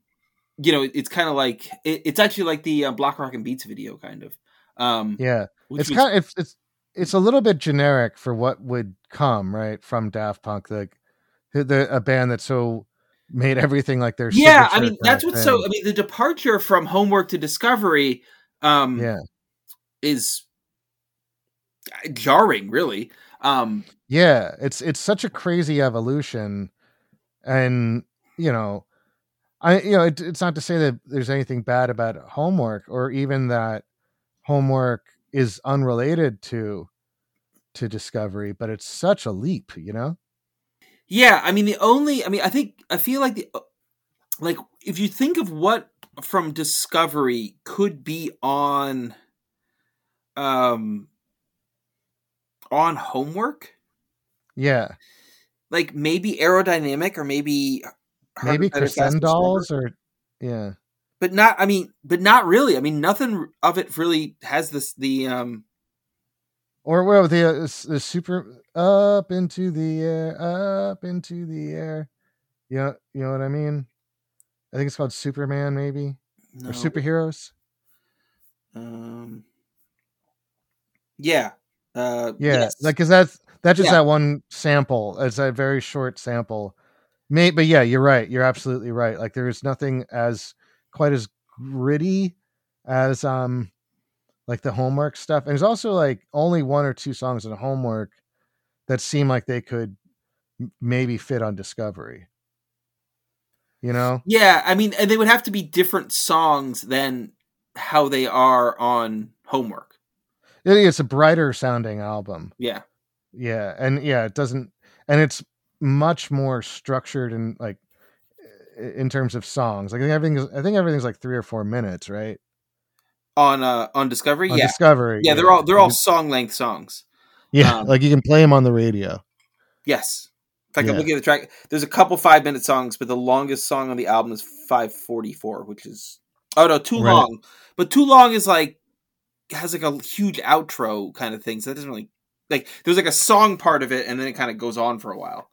you know it's kind of like it, it's actually like the uh, Block Rockin' Beats video kind of. Um yeah. it's was, kind of it's, it's it's a little bit generic for what would come right from daft punk like the, the a band that's so made everything like their yeah i mean that's what's so i mean the departure from homework to discovery um yeah. is jarring really. Um yeah it's it's such a crazy evolution and you know i you know it, it's not to say that there's anything bad about homework or even that homework is unrelated to to discovery but it's such a leap you know yeah, I mean the only I mean I think I feel like the like if you think of what from Discovery could be on um on homework. Yeah. Like maybe aerodynamic or maybe maybe dolls or yeah. But not i mean but not really. I mean nothing of it really has this the um or well the, uh, the super up into the air, up into the air. You know, you know what I mean? I think it's called Superman, maybe no. or superheroes. Um. Yeah. Uh, yeah, yes. like because that's that's just yeah. that one sample. It's a very short sample. May, but yeah, you're right. You're absolutely right. Like there is nothing as quite as gritty as um like the homework stuff. And there's also like only one or two songs in homework that seem like they could maybe fit on Discovery. You know? Yeah, I mean, and they would have to be different songs than how they are on Homework. It's a brighter sounding album. Yeah. Yeah, and yeah, it doesn't and it's much more structured and like in terms of songs. Like I think everything's I think everything's like 3 or 4 minutes, right? On uh on Discovery? On yeah. Discovery. Yeah, yeah, they're all they're all song length songs. Yeah, um, like you can play them on the radio. Yes. If I can yeah. look at the track, there's a couple five minute songs, but the longest song on the album is 544, which is oh no, too right. long. But too long is like has like a huge outro kind of thing. So that doesn't really like there's like a song part of it, and then it kind of goes on for a while.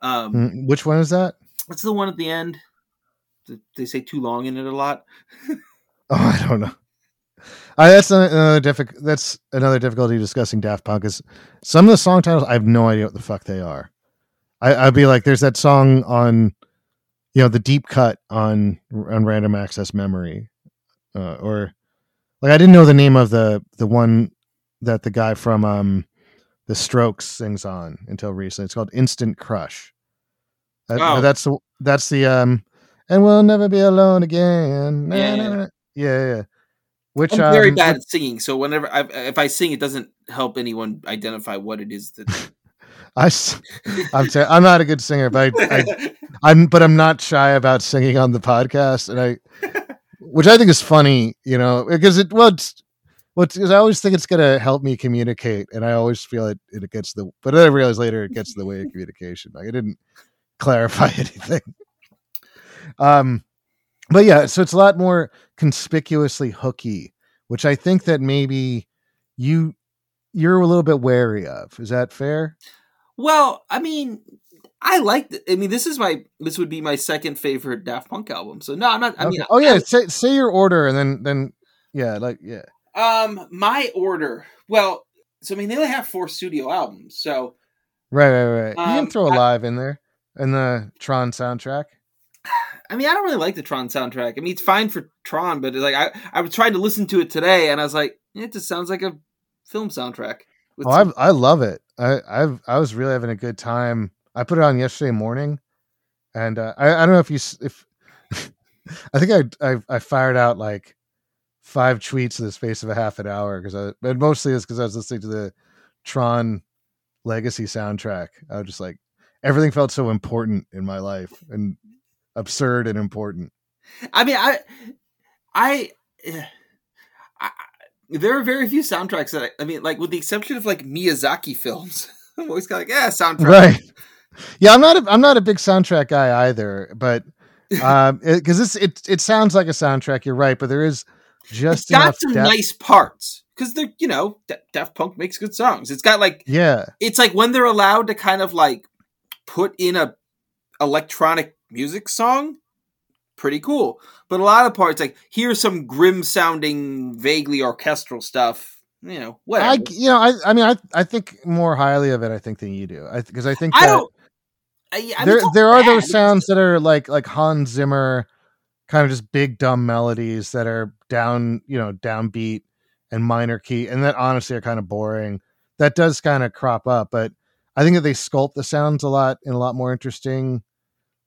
Um, mm, which one is that? What's the one at the end? They say too long in it a lot. [laughs] oh, I don't know. I, that's another difficult. That's another difficulty discussing Daft Punk is some of the song titles. I have no idea what the fuck they are. I, would be like, there's that song on, you know, the deep cut on on Random Access Memory, uh, or like I didn't know the name of the the one that the guy from um the Strokes sings on until recently. It's called Instant Crush. That, oh. That's the that's the um, and we'll never be alone again. Yeah, yeah, yeah. Which I'm very um, bad at singing, so whenever I, if I sing, it doesn't help anyone identify what it is that. [laughs] I, I'm, ter- I'm not a good singer, but I, I, [laughs] I'm, but I'm not shy about singing on the podcast, and I, which I think is funny, you know, because it, well, it's, well, because I always think it's gonna help me communicate, and I always feel it, it gets the, but then I realize later it gets in the way of communication. Like I didn't clarify [laughs] anything. Um, but yeah, so it's a lot more conspicuously hooky, which I think that maybe you you're a little bit wary of. Is that fair? Well, I mean, I like. I mean, this is my. This would be my second favorite Daft Punk album. So no, I'm not. I okay. mean, oh yeah, I, say say your order and then then yeah, like yeah. Um, my order. Well, so I mean, they only have four studio albums, so right, right, right. Um, you can throw a live in there and the Tron soundtrack. I mean, I don't really like the Tron soundtrack. I mean, it's fine for Tron, but like I, I was trying to listen to it today, and I was like, it just sounds like a film soundtrack. Oh, some- I I love it. I I've I was really having a good time. I put it on yesterday morning, and uh, I I don't know if you if [laughs] I think I, I I fired out like five tweets in the space of a half an hour because I but mostly it's because I was listening to the Tron Legacy soundtrack. I was just like everything felt so important in my life and absurd and important. I mean, I I. I there are very few soundtracks that I, I, mean, like with the exception of like Miyazaki films. [laughs] I'm always kind of like, yeah, soundtrack. Right. Yeah, I'm not. A, I'm not a big soundtrack guy either, but [laughs] um, because it, it it sounds like a soundtrack. You're right, but there is just it's got some depth. nice parts because they're you know De- Daft Punk makes good songs. It's got like yeah, it's like when they're allowed to kind of like put in a electronic music song pretty cool. But a lot of parts, like here's some grim sounding, vaguely orchestral stuff. You know, whatever. I, you know, I, I mean, I, I think more highly of it. I think than you do. I because I think I don't. I, I there, there are those sounds that are like like Hans Zimmer, kind of just big dumb melodies that are down, you know, downbeat and minor key, and that honestly are kind of boring. That does kind of crop up, but I think that they sculpt the sounds a lot in a lot more interesting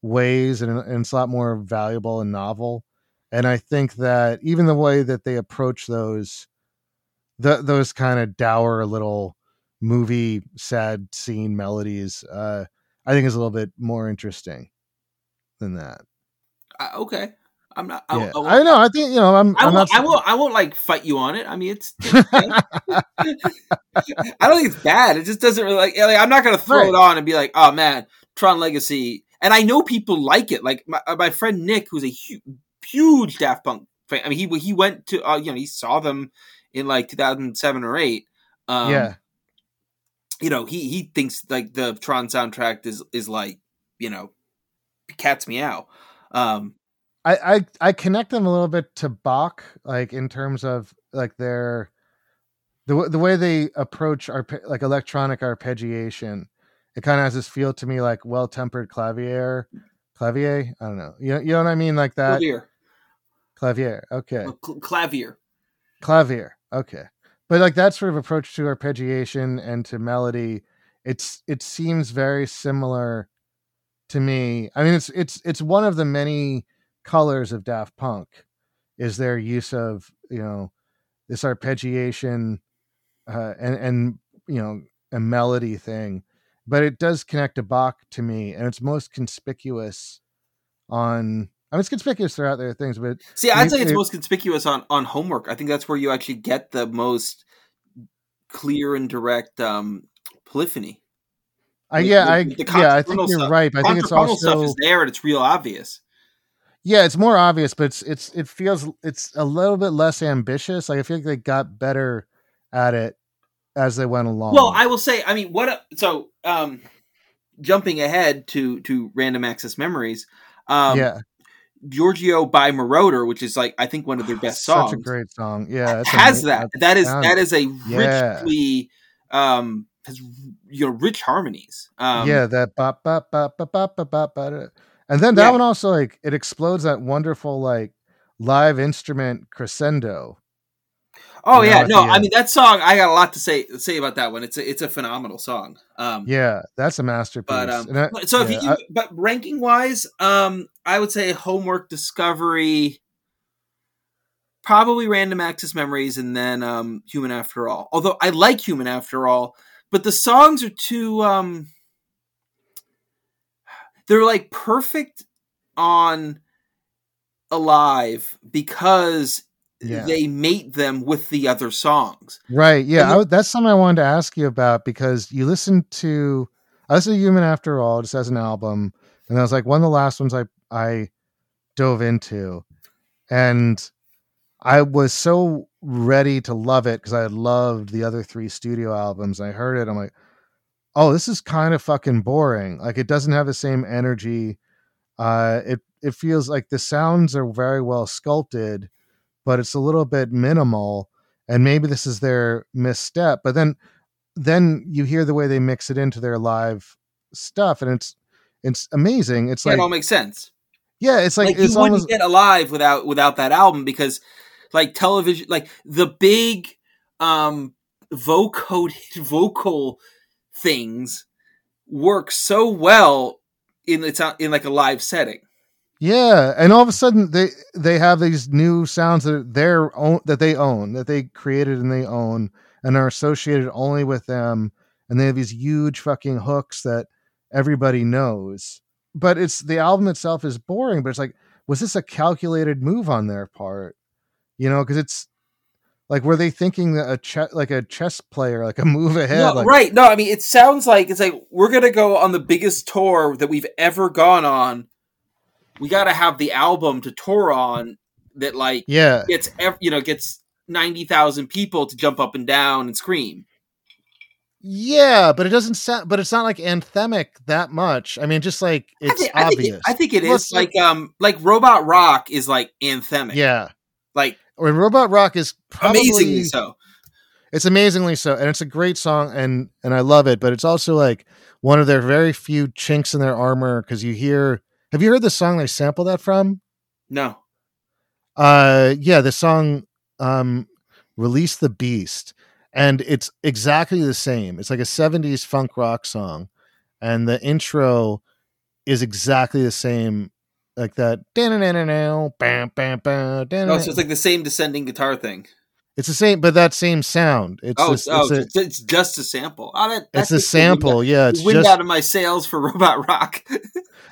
ways and, and it's a lot more valuable and novel and i think that even the way that they approach those the, those kind of dour little movie sad scene melodies uh i think is a little bit more interesting than that uh, okay I'm not. I, yeah. I, I, know. I think you know. I'm. I won't. Not... I won't. I won't like fight you on it. I mean, it's. it's [laughs] [laughs] I don't think it's bad. It just doesn't really like. like I'm not gonna throw right. it on and be like, "Oh man, Tron Legacy and I know people like it. Like my, uh, my friend Nick, who's a huge, huge Daft Punk fan. I mean, he he went to uh, you know he saw them in like 2007 or eight. Um, yeah. You know, he he thinks like the Tron soundtrack is is like you know, cat's meow. Um, I, I I connect them a little bit to Bach, like in terms of like their the the way they approach our like electronic arpeggiation it kind of has this feel to me like well tempered clavier, clavier. I don't know. You know, you know what I mean, like that. Clavier. Clavier. Okay. cl- clavier. Clavier. Okay. But like that sort of approach to arpeggiation and to melody, it's it seems very similar to me. I mean, it's it's it's one of the many colors of Daft Punk is their use of you know this arpeggiation uh, and and you know a melody thing but it does connect to Bach to me, and it's most conspicuous on. I mean, it's conspicuous throughout their things, but see, I'd say it's it, most conspicuous on on homework. I think that's where you actually get the most clear and direct um, polyphony. I, yeah, I yeah, I think you're stuff. right. But I think it's also stuff is there and it's real obvious. Yeah, it's more obvious, but it's it's it feels it's a little bit less ambitious. Like I feel like they got better at it as they went along. Well, I will say, I mean, what? So, um, jumping ahead to to random access memories, um, yeah, Giorgio by Moroder, which is like I think one of their [sighs] best songs. Such a great song. Yeah, has that. That is that is a richly um has you know rich harmonies. Um, yeah, that bop bop bop bop bop bop bop. bop and then that yeah. one also like it explodes that wonderful like live instrument crescendo Oh yeah, no, I mean that song. I got a lot to say say about that one. It's a it's a phenomenal song. Um, yeah, that's a masterpiece. But um, I, so if you, I, but ranking wise, um, I would say Homework, Discovery, probably Random Access Memories, and then um, Human After All. Although I like Human After All, but the songs are too um, they're like perfect on alive because yeah. they mate them with the other songs. Right. Yeah. I, that's something I wanted to ask you about because you listen to I listened to Human After All just as an album, and that was like one of the last ones I I dove into, and I was so ready to love it because I had loved the other three studio albums. I heard it, I'm like, oh, this is kind of fucking boring. Like it doesn't have the same energy. Uh, it it feels like the sounds are very well sculpted, but it's a little bit minimal. And maybe this is their misstep. But then then you hear the way they mix it into their live stuff, and it's it's amazing. It's yeah, like it all makes sense. Yeah, it's like, like it's you wouldn't get alive without without that album because like television, like the big um vocoded [laughs] vocal things work so well in it's in like a live setting. Yeah, and all of a sudden they they have these new sounds that they're own that they own that they created and they own and are associated only with them, and they have these huge fucking hooks that everybody knows. But it's the album itself is boring. But it's like, was this a calculated move on their part? You know, because it's like were they thinking that a chess like a chess player like a [laughs] move ahead no, like, right no i mean it sounds like it's like we're gonna go on the biggest tour that we've ever gone on we gotta have the album to tour on that like yeah gets you know gets 90,000 people to jump up and down and scream yeah, but it doesn't sound. But it's not like anthemic that much. I mean, just like it's I think, obvious. I think it, I think it is like um like Robot Rock is like anthemic. Yeah, like when Robot Rock is probably, amazingly so. It's amazingly so, and it's a great song, and and I love it. But it's also like one of their very few chinks in their armor because you hear. Have you heard the song they sample that from? No. Uh, yeah, the song um, "Release the Beast," and it's exactly the same. It's like a '70s funk rock song, and the intro is exactly the same like that. Bam, bam, bam, oh, so it's like the same descending guitar thing. It's the same, but that same sound. It's oh, just, oh it's, a, it's, just a sample. Oh, that, it's a sample. Yeah, it's wind just out of my sails for [laughs] Robot Rock.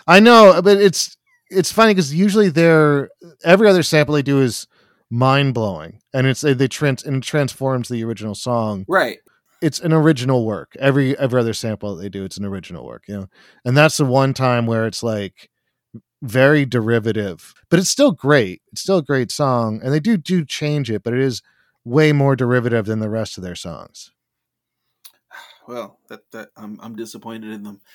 I know, but it's it's funny because usually they're every other sample they do is mind blowing, and it's they trans and transforms the original song. Right. It's an original work. Every every other sample they do, it's an original work. You know, and that's the one time where it's like very derivative, but it's still great. It's still a great song, and they do do change it, but it is way more derivative than the rest of their songs. [sighs] Well, that that I'm I'm disappointed in them. [laughs]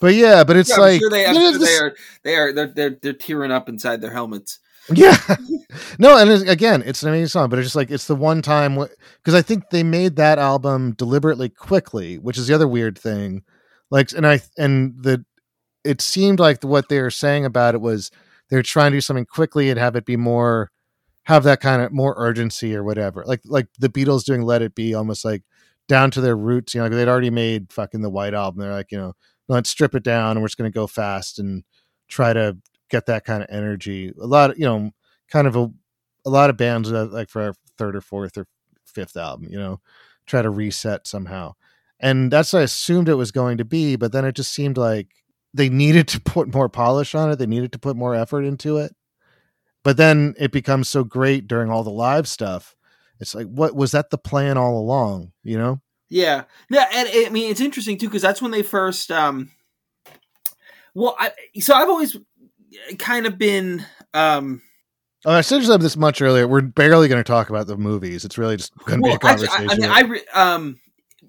But yeah, but it's yeah, like sure they, I'm sure they are they are they're they're they're tearing up inside their helmets. Yeah, [laughs] no, and again, it's an amazing song, but it's just like it's the one time because I think they made that album deliberately quickly, which is the other weird thing. Like, and I and the it seemed like what they were saying about it was they're trying to do something quickly and have it be more have that kind of more urgency or whatever. Like like the Beatles doing Let It Be almost like down to their roots, you know, like they'd already made fucking the White Album. They're like, you know, let's strip it down and we're just going to go fast and try to get that kind of energy. A lot of, you know, kind of a, a lot of bands like for our third or fourth or fifth album, you know, try to reset somehow. And that's what I assumed it was going to be, but then it just seemed like they needed to put more polish on it. They needed to put more effort into it. But then it becomes so great during all the live stuff. It's like, what was that the plan all along? You know? Yeah. Yeah. And I mean, it's interesting too, because that's when they first, um, well, I, so I've always kind of been, um, Oh, I said this much earlier. We're barely going to talk about the movies. It's really just going to well, be a conversation. Actually, I, I mean, I um,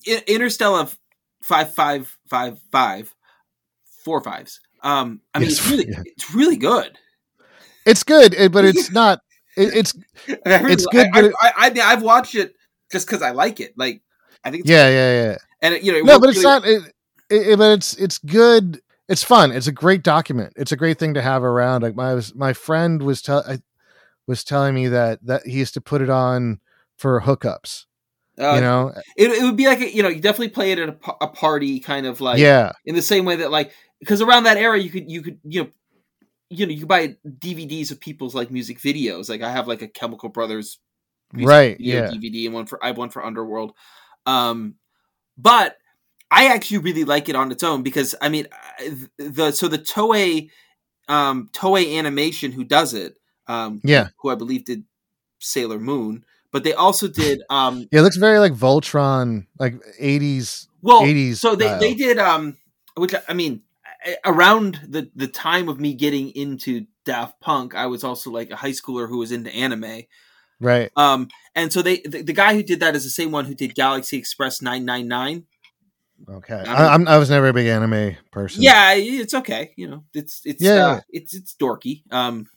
Interstella five five five five four fives. Um, I mean, yes, it's really, [laughs] yeah. it's really good. It's good, eh, but it's [laughs] not. It, it's it's good. I, I, I, have watched it just because I like it. Like I think. yeah, yeah, yeah. And you know, no, but it's not. It, it, but it's it's good. It's fun. It's a great document. It's a great thing to have around. Like my my friend was tell was telling me that that he used to put it on for hookups. Uh, you know, it, it would be like a, you know you definitely play it at a, a party kind of like yeah in the same way that like because around that era you could you could you know you know you buy DVDs of people's like music videos. Like I have like a Chemical Brothers right yeah DVD and one for I have one for Underworld. Um, but I actually really like it on its own because I mean the so the Toei um Toei Animation who does it um yeah who I believe did Sailor Moon but they also did um yeah it looks very like Voltron like 80s well 80s so they style. they did um which I mean around the the time of me getting into Daft Punk I was also like a high schooler who was into anime right um and so they the, the guy who did that is the same one who did Galaxy Express 999 Okay, I, I'm, I was never a big anime person. Yeah, it's okay. You know, it's it's Yeah, uh, it's it's dorky. Um,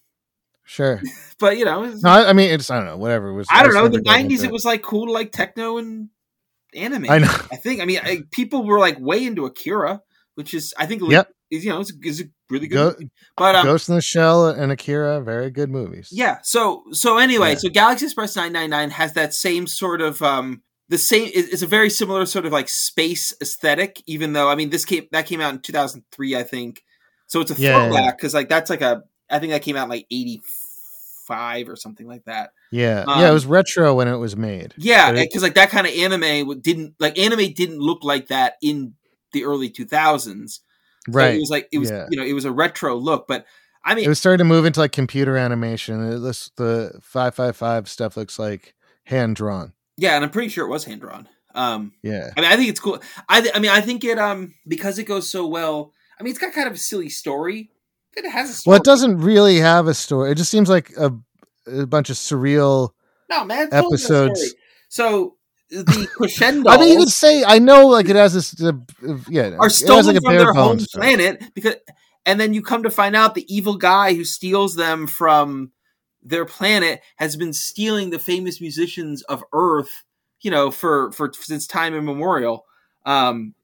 sure. [laughs] but you know, No, I, I mean it's I don't know whatever it was. I don't know. The '90s, into it was like cool like techno and anime. I know. I think. I mean, I, people were like way into Akira, which is I think Yep. Is you know it's, is a really good. Go, movie. But um, Ghost in the Shell and Akira, very good movies. yeah. So so anyway, Yeah. so Galaxy Express 999 has that same sort of um the same. It's a very similar sort of like space aesthetic, even though I mean this came that came out in 2003, I think. So it's a Yeah, yeah, yeah. throwback because like that's like a I think that came out in like 85 or something like that. yeah, Um, yeah. It was retro when it was made. Yeah, because like that kind of anime didn't like anime didn't look like that in the early 2000s. So Right. It was like it was yeah. you know it was a retro look, but I mean it was starting to move into like computer animation. It, this the five five five stuff looks like hand drawn. yeah, and I'm pretty sure it was hand drawn. Um, Yeah. I mean, I think it's cool. I th- I mean, I think it um because it goes so well. I mean, it's got kind of a silly story. It has a story. Well, it doesn't really have a story. It just seems like a, a bunch of surreal. No, man. it's totally got a episodes. So the crescendo. I mean, you could say I know, like it has this. Uh, yeah, are stolen has like from their home story. planet because and then you come to find out the evil guy who steals them from their planet has been stealing the famous musicians of earth you know for for since time immemorial um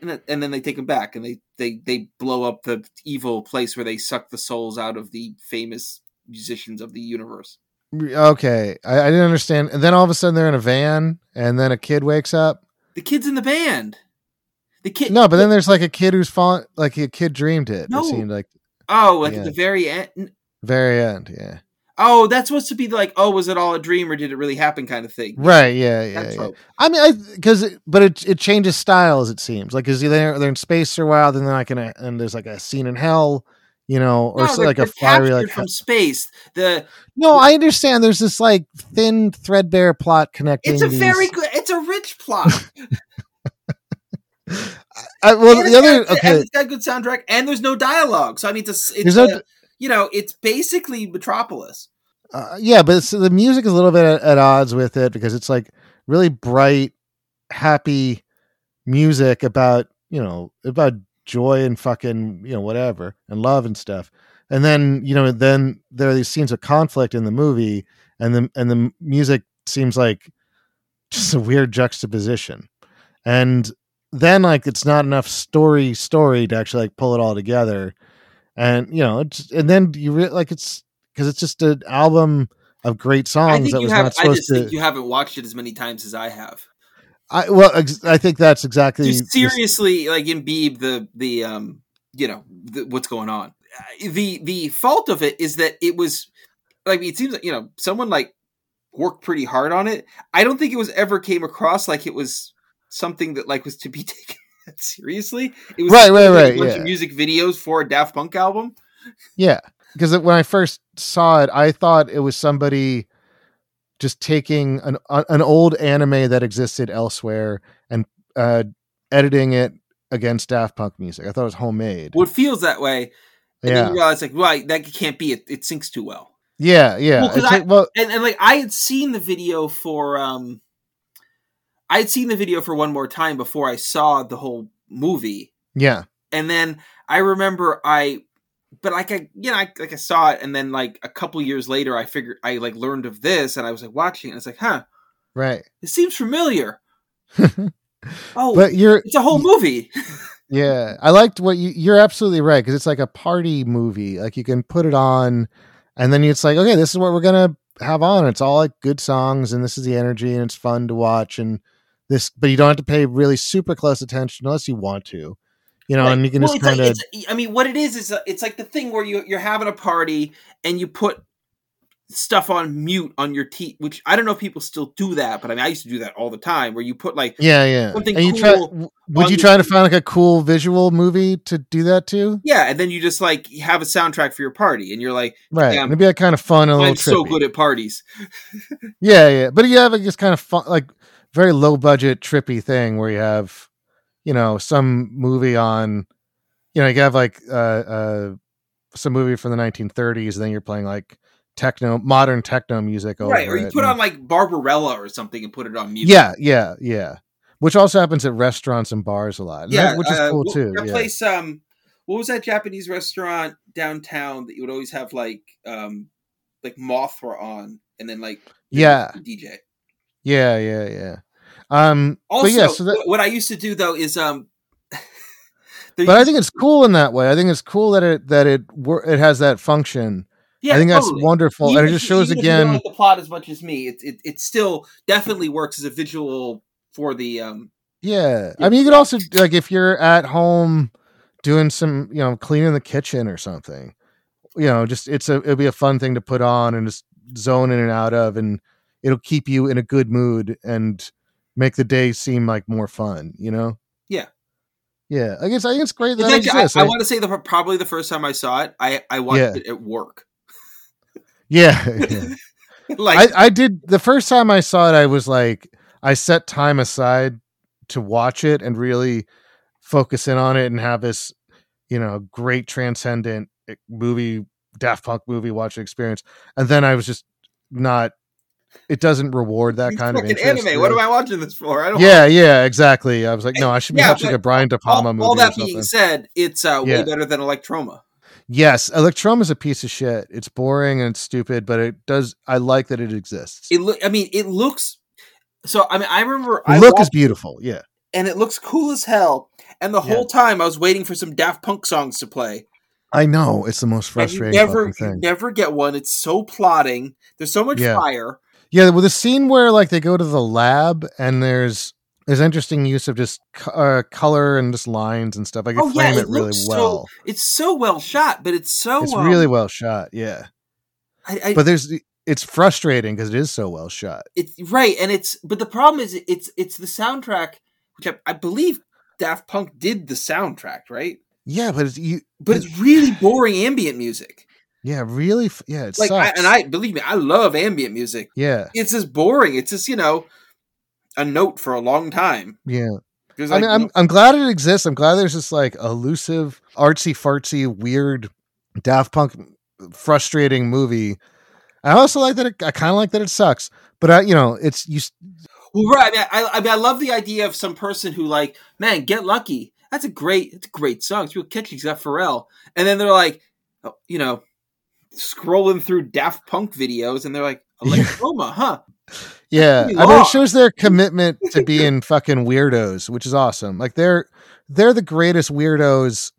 and, then- and then they take them back and they they they blow up the evil place where they suck the souls out of the famous musicians of the universe Okay, I, I didn't understand. And then all of a sudden they're in a van, and then a kid wakes up. the kids in the band the kid No, but then there's like a kid who's fallen, like a kid dreamed it. No. It seemed like oh like Yeah. at the very end very end. Yeah. oh that's supposed to be like oh was it all a dream or did it really happen kind of thing Right. Yeah. Yeah. Yeah. I mean, I because but it it changes styles. It seems like because they're they're in space for a while, then they're like in a and there's like a scene in hell, you know, or No, so like a fiery like. from space. The No, I understand. There's this like thin threadbare plot connecting. it's a these- very good. It's a rich plot. [laughs] I, well, the other got- okay. it's got good soundtrack, and there's no dialogue. So I mean, it's, it's There's no a- you know, it's basically Metropolis. Uh, yeah, but the music is a little bit at, at odds with it because it's like really bright, happy music about you know about joy and fucking you know whatever and love and stuff. And then you know then there are these scenes of conflict in the movie, and the and the music seems like [laughs] just a weird juxtaposition. And then like it's not enough story story to actually like pull it all together. And you know, it's, and then you re- like it's because it's just an album of great I songs that was have. not I supposed just to. think you haven't watched it as many times as I have. I well, ex- I think that's exactly Just the- seriously, like imbibe the the um, you know, the, what's going on. The the fault of it is that it was like it seems like you know someone like worked pretty hard on it. I don't think it was ever came across like it was something that like was to be [laughs] taken seriously. It was Right, right, like, right, A bunch yeah. of music videos for a Daft Punk album. Yeah, because when I first saw it, I thought it was somebody just taking an uh, an old anime that existed elsewhere and uh, editing it against Daft Punk music. I thought it was homemade. Well, it feels that way, and then yeah, you realize like, right, that can't be. It, it syncs too well. yeah, yeah. Well, 'cause It's I- well, and, and like I had seen the video for um I had seen the video for one more time before I saw the whole movie. yeah, And then I remember I but like I you know, I like I saw it and then like a couple years later I figured I like learned of this and I was like watching it and it's like, huh, right. it seems familiar. [laughs] Oh But you're it's a whole movie. [laughs] Yeah, I liked what you. You're absolutely right because it's like a party movie. Like you can put it on, and then it's like, okay, this is what we're gonna have on. It's all like good songs, and this is the energy, and it's fun to watch. And this, but you don't have to pay really super close attention unless you want to, you know. Right. And you can Well, just kind of it's- I mean, what it is is uh, it's like the thing where you you're having a party and you put stuff on mute on your teeth, which I don't know if people still do that, but I mean, I used to do that all the time where you put like, yeah, yeah. something And you cool try, would you try to find like a cool visual movie to do that too? yeah, and then you just like have a soundtrack for your party and you're like, Right. Yeah. It'd be like kind of fun, a little I'm so good at parties. Yeah, yeah. But you have like this kind of fun, like very low budget, trippy thing where you have, you know, some movie on, you know, you have like uh, uh, some movie from the 1930s, and then you're playing like techno, modern techno music over Right. Or you put and- on like Barbarella or something and put it on music Yeah, yeah, yeah. Which also happens at restaurants and bars a lot. yeah, that- which is uh, cool too. That yeah. place, um, what was that Japanese restaurant downtown that you would always have like, um, like Mothra on, and then like Yeah, DJ. yeah, yeah, yeah. Um, Also, but yeah, so that, what I used to do though is um, [laughs] but I think it's cool in that way. I think it's cool that it that it it has that function. yeah, I think that's wonderful, Even and it just shows even if you don't again. like the plot as much as me. It, it it still definitely works as a visual for the um. Yeah. I mean, you could also like if you're at home doing some, you know, cleaning the kitchen or something. You know, just it's a it'll be a fun thing to put on and just zone in and out of, and it'll keep you in a good mood and make the day seem like more fun. You know? Yeah. Yeah. I guess I think it's great that it fact, I. I I- want to say the probably the first time I saw it, I I watched Yeah. it at work. yeah. [laughs] yeah. like I, I did the first time I saw it, I was like, I set time aside to watch it and really focus in on it and have this, you know, great transcendent eh, movie, Daft Punk movie watching experience. And then I was just not. It doesn't reward that it's kind of anime. What am. I watching this for? I don't. Yeah, yeah, exactly. I was like, no, I should be Yeah, watching a Brian De Palma All, movie. all that being said, it's uh, way better than Electroma. yes, Electroma is a piece of shit. It's boring and it's stupid, but it does. I like that it exists. It look. I mean, it looks. So I mean, I remember I look is beautiful. Yeah. and it looks cool as hell. And the Yeah. whole time I was waiting for some Daft Punk songs to play. I know it's the most And you frustrating never, you never get one. It's so plotting. There's so much Yeah. fire. Yeah, with the scene where like they go to the lab and there's there's interesting use of just uh, color and just lines and stuff. I can Oh, yeah, frame it it, really looks so- well. It's so well shot, but it's so. it's um, really well shot. Yeah, I, I, but there's it's frustrating because it is so well shot. it's right, and it's. But the problem is, it's it's the soundtrack, which I, I believe Daft Punk did the soundtrack, right? Yeah, but it's you. But it's really boring ambient music. Yeah, really. f- Yeah, it Like, I, sucks. and I believe me, I love ambient music. yeah, It's just boring. It's just you know, a note for a long time. yeah. There's I mean, I'm I'm glad it exists. I'm glad there's this like elusive, artsy fartsy, weird, Daft Punk, frustrating movie. I also like that. It, I kind of like that it sucks, but I, you know, it's you. Well, right. I mean, I, I mean, I love the idea of some person who like, man, get lucky. That's a great, it's a great song. It's real catchy. It's got Pharrell, and then they're like, oh, you know, scrolling through Daft Punk videos, and they're like, Electroma, huh? [laughs] Yeah, I mean, it shows their commitment to being fucking weirdos, which is awesome. Like they're they're the greatest weirdos,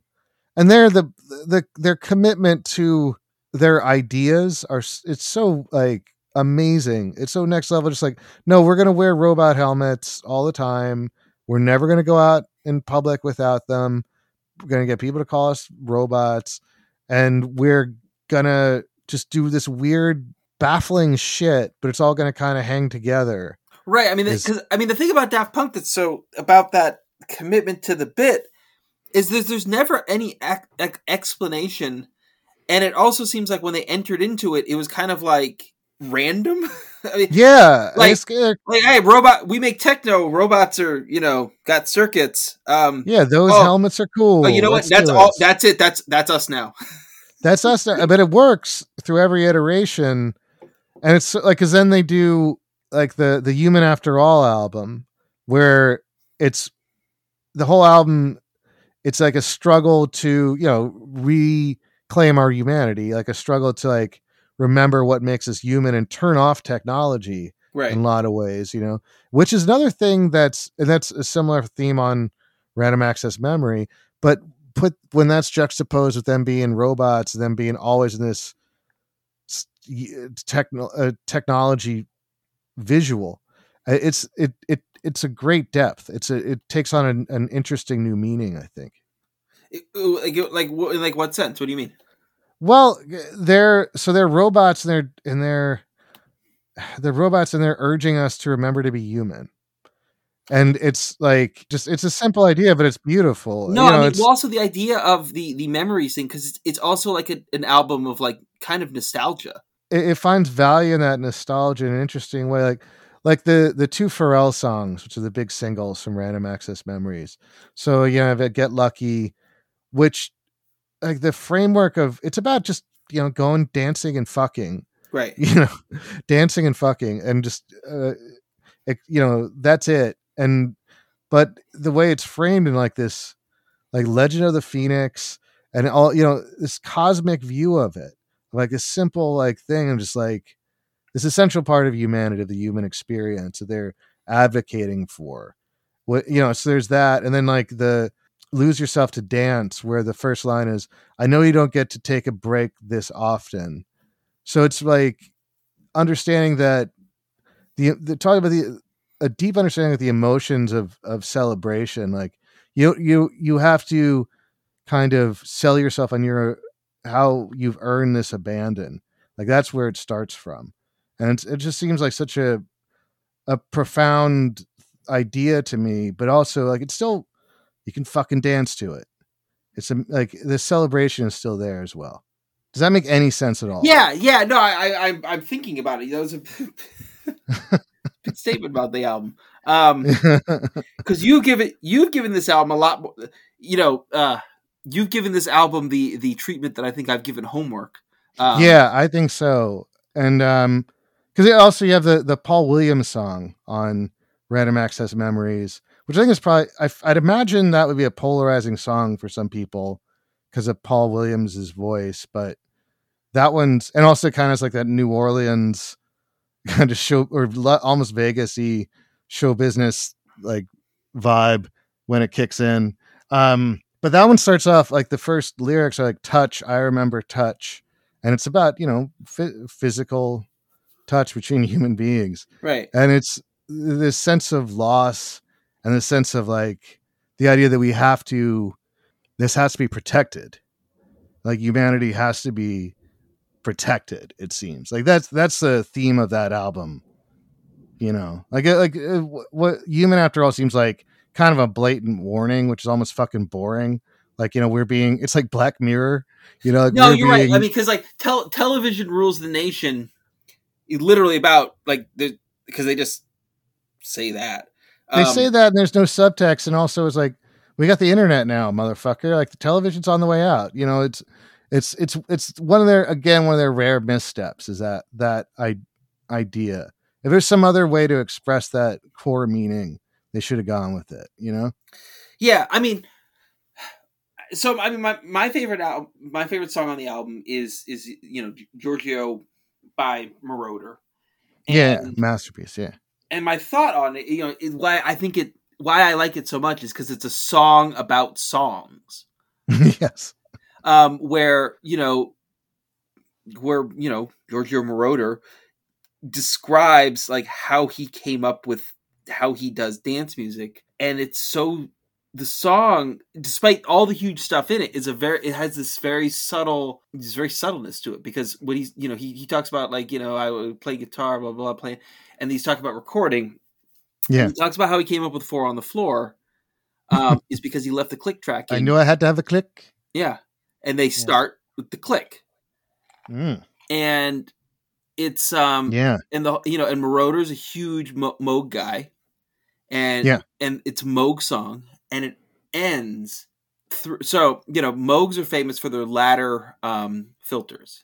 and they're the the their commitment to their ideas are it's so like amazing. It's so next level. Just like no, we're gonna wear robot helmets all the time. We're never gonna go out in public without them. We're gonna get people to call us robots, and we're gonna just do this weird baffling shit, but it's all going to kind of hang together. Right. I mean, because I mean, the thing about Daft Punk that's so about that commitment to the bit is there's there's never any ex- ex- explanation, and it also seems like when they entered into it, it was kind of like random. [laughs] I mean, Yeah, Like- like hey robot we make techno robots are you know got circuits um yeah, those Oh. helmets are cool. but you know what Let's that's all it. that's it that's that's us now [laughs] That's us. But it works through every iteration, and it's like because then they do like the the Human After All album, where it's the whole album. It's like a struggle to you know reclaim our humanity, like a struggle to like remember what makes us human and turn off technology. right in a lot of ways, you know, which is another thing that's and that's a similar theme on random access memory, but put when that's juxtaposed with them being robots, them being always in this techno uh, technology visual, uh, it's it it it's a great depth. It's a it takes on an, an interesting new meaning. I think. Like like in like what sense what do you mean Well, they're so they're robots and they're and they're [sighs] they're robots and they're urging us to remember to be human. And it's like just it's a simple idea, but it's beautiful. No, you know, I mean, well, also the idea of the the memories thing because it's, it's also like a, an album of like kind of nostalgia. It, it, finds value in that nostalgia in an interesting way, like like the the two Pharrell songs, which are the big singles from Random Access Memories. So you know, Get Lucky, which like the framework of it's about just you know going dancing and fucking right [laughs] you know dancing and fucking and just uh, it, you know that's it and but the way it's framed in like this like legend of the phoenix and all you know this cosmic view of it like a simple like thing and just like this essential part of humanity of the human experience that they're advocating for. What you know so there's that and then like the lose yourself to dance where the first line is i know you don't get to take a break this often. So it's like understanding that the the talking about the a deep understanding of the emotions of of celebration like you you you have to kind of sell yourself on your how you've earned this abandon like that's where it starts from and it just seems like such a a profound idea to me but also like it's still you can fucking dance to it. It's a, like the celebration is still there as well. Does that make any sense at all? Yeah, yeah. No, I, I I'm thinking about it. That was a [laughs] [laughs] statement about the album. Um, [laughs] because you give it, you've given this album a lot more. You know, uh, you've given this album the the treatment that I think I've given homework. Um, yeah, I think so. And um, because also you have the the Paul Williams song on Random Access Memories, which I think is probably I, would imagine that would be a polarizing song for some people because of Paul Williams's voice, but that one's and also kind of like that New Orleans [laughs] kind of show or almost Vegasy show business like vibe when it kicks in. Um, but that one starts off like the first lyrics are like touch, I remember touch, and it's about you know f- physical touch between [laughs] human beings, right? And it's this sense of loss and the sense of like the idea that we have to this has to be protected like humanity has to be protected it seems. Like that's that's the theme of that album you know? Like uh, like uh, what human after all seems like kind of a blatant warning which is almost fucking boring. Like you know we're being it's like black mirror you know like no you're being, right. I mean because like tel- television rules the nation literally about like because they just say that. They um, say that and there's no subtext, and also it's like we got the internet now, motherfucker. Like the television's on the way out. You know, it's it's it's it's one of their again one of their rare missteps is that that I, idea. If there's some other way to express that core meaning, they should have gone with it. You know? Yeah, I mean, so I mean, my my favorite album, my favorite song on the album is is you know Giorgio by Moroder. And, yeah, masterpiece. Yeah, and my thought on it, you know, is why I think it, why I like it so much is because it's a song about songs. [laughs] yes. Um, where you know, where you know Giorgio Moroder describes like how he came up with how he does dance music, and it's so the song, despite all the huge stuff in it, is a very it has this very subtle, this very subtleness to it because when he's you know he he talks about like you know I would play guitar, blah blah, blah play, and he's talking about recording. Yeah, he talks about how he came up with four on the floor. Um, [laughs] is because he left the click track. In. I knew I had to have a click. Yeah, and they start yeah. with the click, mm. and it's um yeah, and the you know and Moroder's a huge Mo- Moog guy, and yeah, and it's Moog song, and it ends through. So you know, Moogs are famous for their ladder um, filters.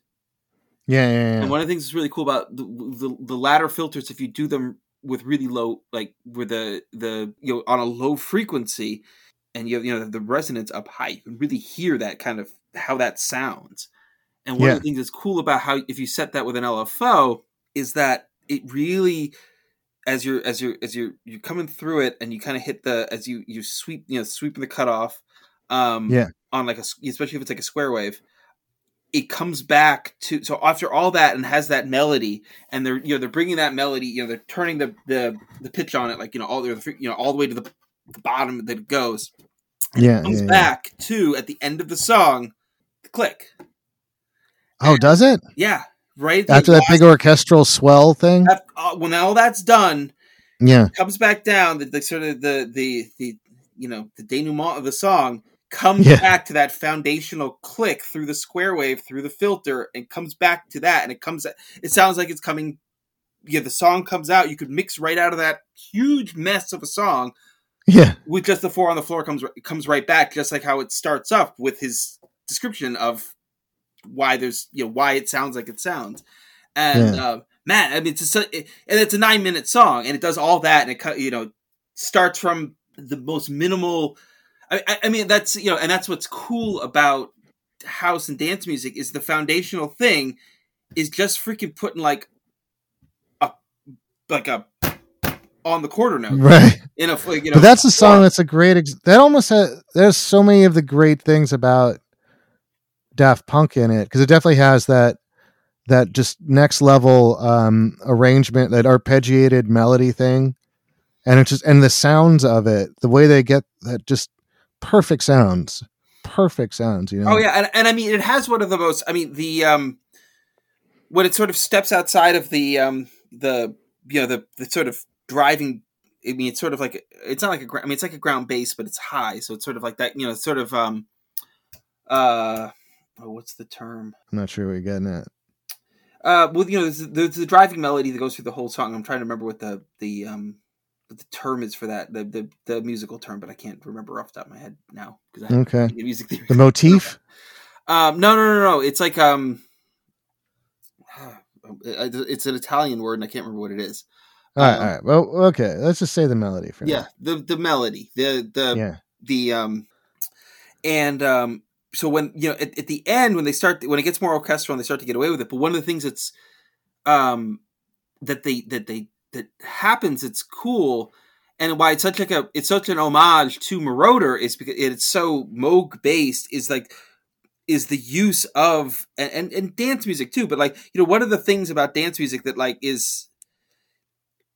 Yeah, yeah, yeah, And one of the things that's really cool about the, the, the ladder filters, if you do them with really low, like with the the you know on a low frequency, and you have, you know the resonance up high, you can really hear that kind of how that sounds. And one yeah. of the things that's cool about how if you set that with an LFO is that it really as you're as you're as you're you're coming through it and you kind of hit the as you you sweep you know sweeping the cutoff um yeah on like a especially if it's like a square wave it comes back to so after all that and has that melody and they're you know they're bringing that melody you know they're turning the the, the pitch on it like you know all the you know all the way to the, the bottom that it goes and yeah it comes yeah, back yeah. to at the end of the song click Oh, does it? Yeah, right after that big orchestral swell thing. After, uh, when all that's done, yeah, comes back down. The, the sort of the the the you know the denouement of the song comes Yeah. back to that foundational click through the square wave through the filter and comes back to that and it comes it sounds like it's coming yeah the song comes out you could mix right out of that huge mess of a song yeah, with just the four on the floor comes comes right back just like how it starts up with his description of why there's you know why it sounds like it sounds and uh, man i mean it's a, it, and it's a nine minute song and it does all that and it cut you know starts from the most minimal I, I, I mean that's you know and that's what's cool about house and dance music is the foundational thing is just freaking putting like a like a on the quarter note right. in a you know But that's a song that's a great. Ex- that almost has. There's so many of the great things about Daft Punk in it because it definitely has that that just next level um arrangement, that arpeggiated melody thing, and it's just and the sounds of it, the way they get that just perfect sounds, perfect sounds. You know. Oh yeah, and, and I mean it has one of the most. I mean the um, when it sort of steps outside of the um the you know the the sort of driving. I mean it's sort of like it's not like a I mean it's like a ground bass, but it's high, so it's sort of like that. You know, sort of um uh oh, what's the term? I'm not sure what you're getting at. Uh, well, you know, there's, there's the driving melody that goes through the whole song. I'm trying to remember what the the um what the term is for that the the, the musical term, but I can't remember off the top of my head now because I Okay. the music theory. The motif. [laughs] Um, no, no, no, no. It's like um, [sighs] it's an Italian word, and I can't remember what it is. All right, Um, all right. Well, okay. Let's just say the melody for Yeah, the the melody, the the. Yeah. the um, and um, so when you know at, at the end when they start when it gets more orchestral and they start to get away with it, but one of the things that's um that they that they that happens, it's cool. And why it's such like a it's such an homage to Moroder is because it's so Moog based is like is the use of and, and and dance music too. But like you know one of the things about dance music that like is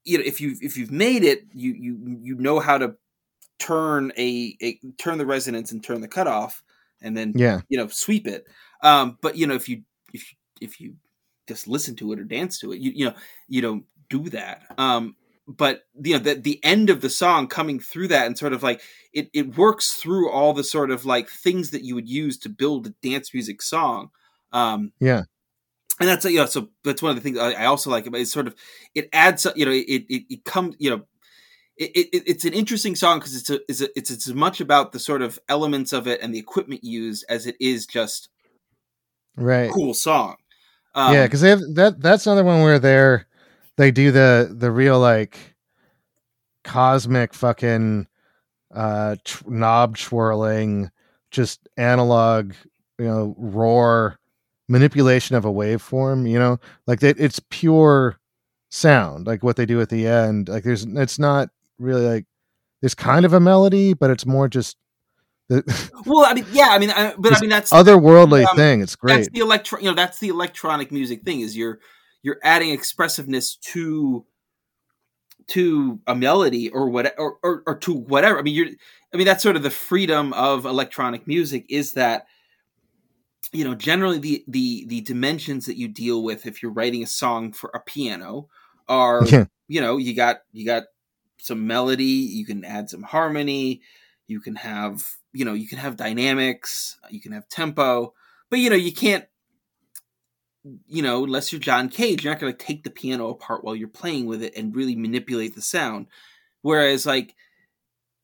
you know if you if you've made it you you you know how to turn a, a turn the resonance and turn the cutoff and then Yeah. you know sweep it um but you know if you if if you just listen to it or dance to it you you know you don't do that um but you know the the end of the song coming through that and sort of like it it works through all the sort of like things that you would use to build a dance music song um Yeah. and that's you know so that's one of the things I, I also like about it. It's sort of it adds you know it it, it comes you know it, it, it's an interesting song because it's a, it's a, it's as much about the sort of elements of it and the equipment used as it is just Right. cool song. Um, yeah, because they have that. That's another one where they're they do the the real like cosmic fucking uh tr- knob twirling, just analog, you know, roar manipulation of a waveform. You know, like that. It's pure sound, like what they do at the end. Like there's, it's not really like there's kind of a melody, but it's more just the [laughs] well, I mean, yeah, I mean, I, but I mean that's otherworldly um, thing. It's great. that's the electro you know that's the electronic music thing is you're you're adding expressiveness to to a melody or what or, or, or to whatever i mean you're i mean that's sort of the freedom of electronic music is that you know generally the the the dimensions that you deal with if you're writing a song for a piano are [laughs] Yeah. you know you got you got some melody you can add some harmony you can have you know you can have dynamics you can have tempo but you know you can't you know unless you're john cage you're not going to take the piano apart while you're playing with it and really manipulate the sound. Whereas like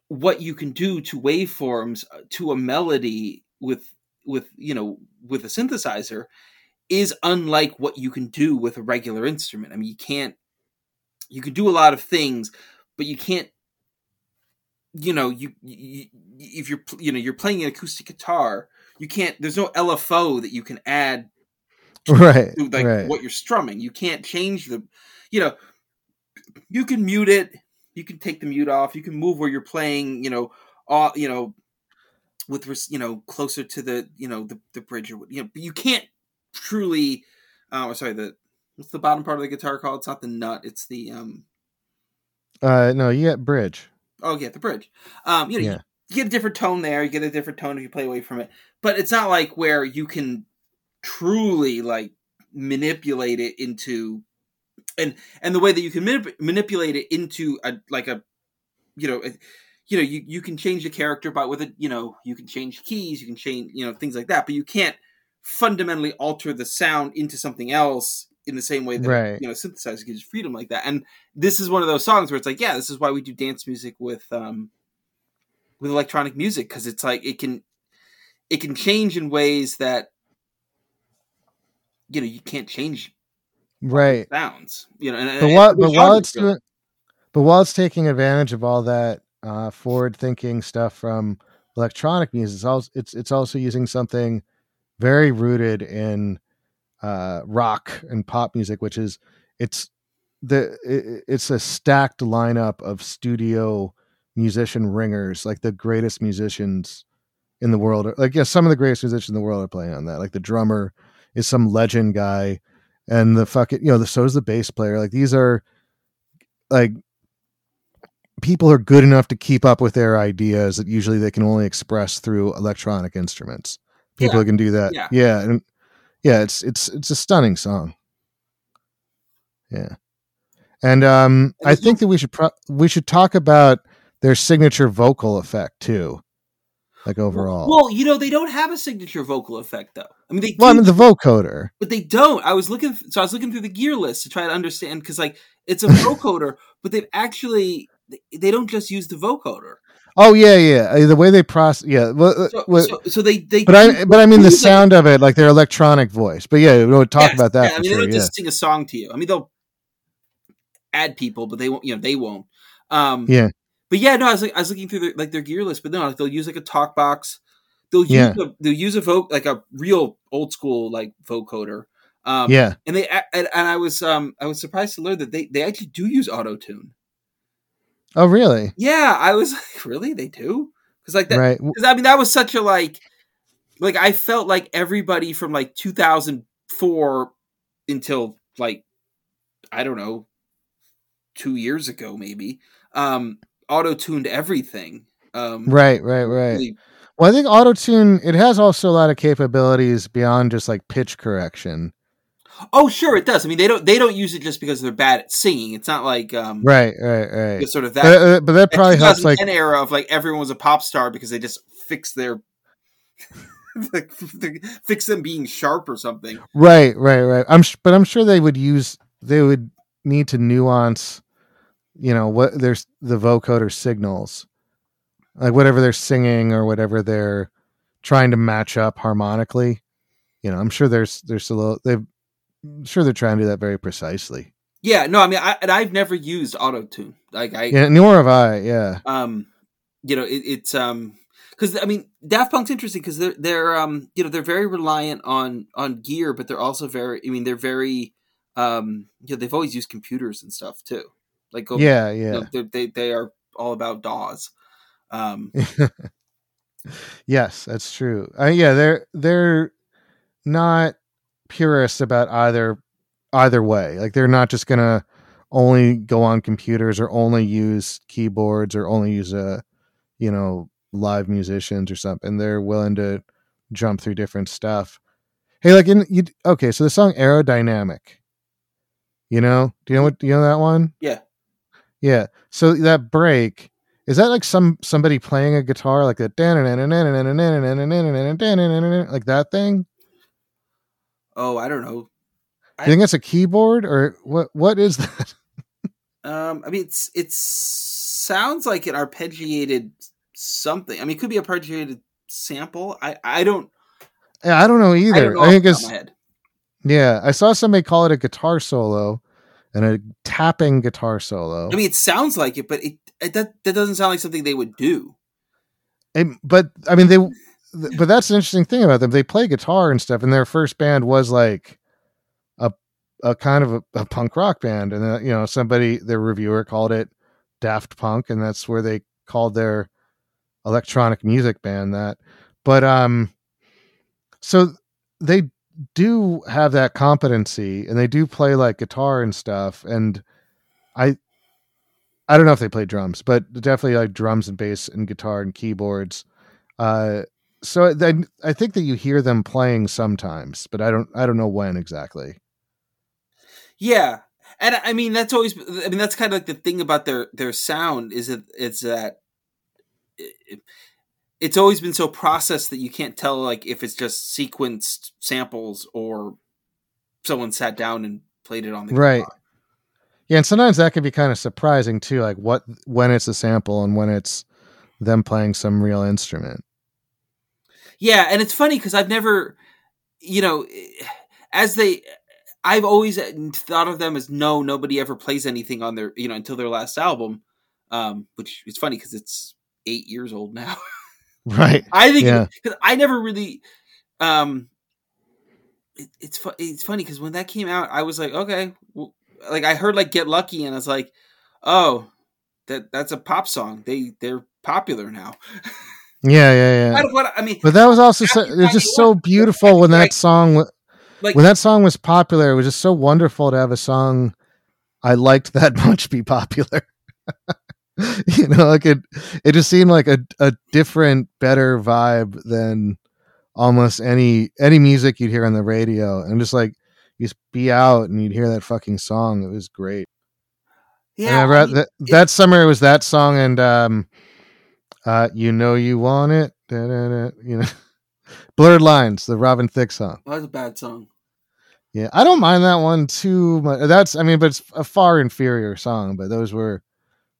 what you can do to waveforms uh, to a melody with with you know with a synthesizer is unlike what you can do with a regular instrument. I mean you can't you can do a lot of things but you can't you know you, you if you're you know you're playing an acoustic guitar you can't there's no lfo that you can add Right. to like right. what you're strumming you can't change the you know you can mute it you can take the mute off you can move where you're playing you know all you know with you know closer to the you know the, the bridge or what you know but you can't truly uh sorry the what's the bottom part of the guitar called it's not the nut it's the um Uh, no, you get bridge. oh yeah the bridge um you know Yeah. you, get a different tone there you get a different tone if you play away from it but it's not like where you can truly like manipulate it into and and the way that you can manip- manipulate it into a like a you know a, you know you, you can change the character by with it you know you can change keys you can change you know things like that but you can't fundamentally alter the sound into something else in the same way that right. you know synthesizer gives freedom like that. And this is one of those songs where it's like yeah this is why we do dance music with um with electronic music because it's like it can it can change in ways that you know you can't change right. sounds you know and, but, while, but while it's doing but while it's taking advantage of all that uh, forward thinking stuff from electronic music it's also it's, it's also using something very rooted in uh, rock and pop music which is it's the it, it's a stacked lineup of studio musician ringers like the greatest musicians in the world like yeah some of the greatest musicians in the world are playing on that like the drummer is some legend guy and the fucking you know the so is the bass player like these are like people are good enough to keep up with their ideas that usually they can only express through electronic instruments people yeah. can do that yeah. yeah and yeah it's it's it's a stunning song yeah and um i think that we should pro- we should talk about their signature vocal effect too like overall. Well, you know, they don't have a signature vocal effect though. I mean, they. Well, do, I mean the vocoder, but they don't. I was looking, so I was looking through the gear list to try to understand because, like, it's a [laughs] vocoder, but they've actually they don't just use the vocoder. Oh yeah, yeah. Uh, the way they process, yeah. Well, so, well, so, so, they they. But I but I mean the sound like, of it, like their electronic voice. But yeah, we'll talk yes, about that. Yeah, I mean, sure, they don't yeah. just sing a song to you. I mean, they'll add people, but they won't. You know, they won't. Um, yeah but yeah, no, I was like, I was looking through their, like their gear list, but no, like they'll use like a talk box. They'll use yeah. a, they'll use a vote like a real old school like vocoder. Um, yeah, and they and, and, I was um I was surprised to learn that they they actually do use auto tune. Oh really? Yeah, I was [laughs] like, really? They do? Because like that. Right. Because I mean, that was such a like, like I felt like everybody from like 2004 until like I don't know, two years ago maybe. Um, auto tuned everything. Um, right, right, right. Really... Well, I think auto tune it has also a lot of capabilities beyond just like pitch correction. Oh, sure, it does. I mean, they don't they don't use it just because they're bad at singing. It's not like um, right, right, right. Sort of that, uh, uh, but that probably helps. [laughs] Like an era of like everyone was a pop star because they just fixed their [laughs] fix them being sharp or something. Right, right, right. I'm, but I'm sure they would use they would need to nuance you know what there's the vocoder signals like whatever they're singing or whatever they're trying to match up harmonically you know i'm sure there's there's a little they're I'm sure they're trying to do that very precisely yeah no i mean I, and i've never used auto tune like i yeah nor have i yeah um you know it, it's um because i mean daft punk's interesting because they're they're um you know they're very reliant on on gear but they're also very i mean they're very um you know they've always used computers and stuff too like go, yeah, yeah. You know, they they are all about DAWs. Um, [laughs] yes, that's true. Uh, yeah, they're they're not purists about either either way. Like they're not just gonna only go on computers or only use keyboards or only use a uh, you know live musicians or something. They're willing to jump through different stuff. Hey, like in you okay, so the song Aerodynamic. You know, do you know what do you know that one? Yeah. Yeah. So that break is that like some somebody playing a guitar like a like that thing? Oh, I don't know. I think that's a keyboard or what? What is that? [laughs] um, I mean, it's it sounds like an arpeggiated something. I mean, it could be a arpeggiated sample. I I don't. Yeah, I don't know either. I, don't know I think it's. Yeah, I saw somebody call it a guitar solo and a tapping guitar solo. I mean, it sounds like it, but it, it that that doesn't sound like something they would do. And, but I mean, they. But that's an interesting thing about them. They play guitar and stuff, and their first band was like a a kind of a, a punk rock band, and then, you know somebody their reviewer called it Daft Punk, and that's where they called their electronic music band that. But um, so they do have that competency and they do play like guitar and stuff and i i don't know if they play drums but definitely like drums and bass and guitar and keyboards uh so then I think that you hear them playing sometimes, but I don't I don't know when exactly. Yeah, and I mean that's always I mean that's kind of like the thing about their their sound is that it's that it, it's always been so processed that you can't tell like if it's just sequenced samples or someone sat down and played it on the right. Guitar. Yeah, and sometimes that can be kind of surprising too, like what when it's a sample and when it's them playing some real instrument. Yeah, and it's funny because I've never, you know, as they, I've always thought of them as no, nobody ever plays anything on their, you know, until their last album, um, which is funny because it's eight years old now. [laughs] right. I think because I never really, um, it, it's fu- it's funny because when that came out, I was like, okay, well, like I heard like Get Lucky, and I was like, oh, that that's a pop song. They they're popular now. [laughs] Yeah, yeah, yeah. What, I mean, but that was also so, it was just so beautiful when that song like, when that song was popular. It was just so wonderful to have a song I liked that [laughs] much be popular. [laughs] you know, like it it just seemed like a a different, better vibe than almost any any music you'd hear on the radio. And just like you just be out and you'd hear that fucking song. It was great. Yeah, I mean, that, that summer it was that song and um uh, you know you want it. Da, da, da, you know, [laughs] blurred lines, the Robin Thicke song. That was a bad song. Yeah, I don't mind that one too much. That's, I mean, but it's a far inferior song. But those were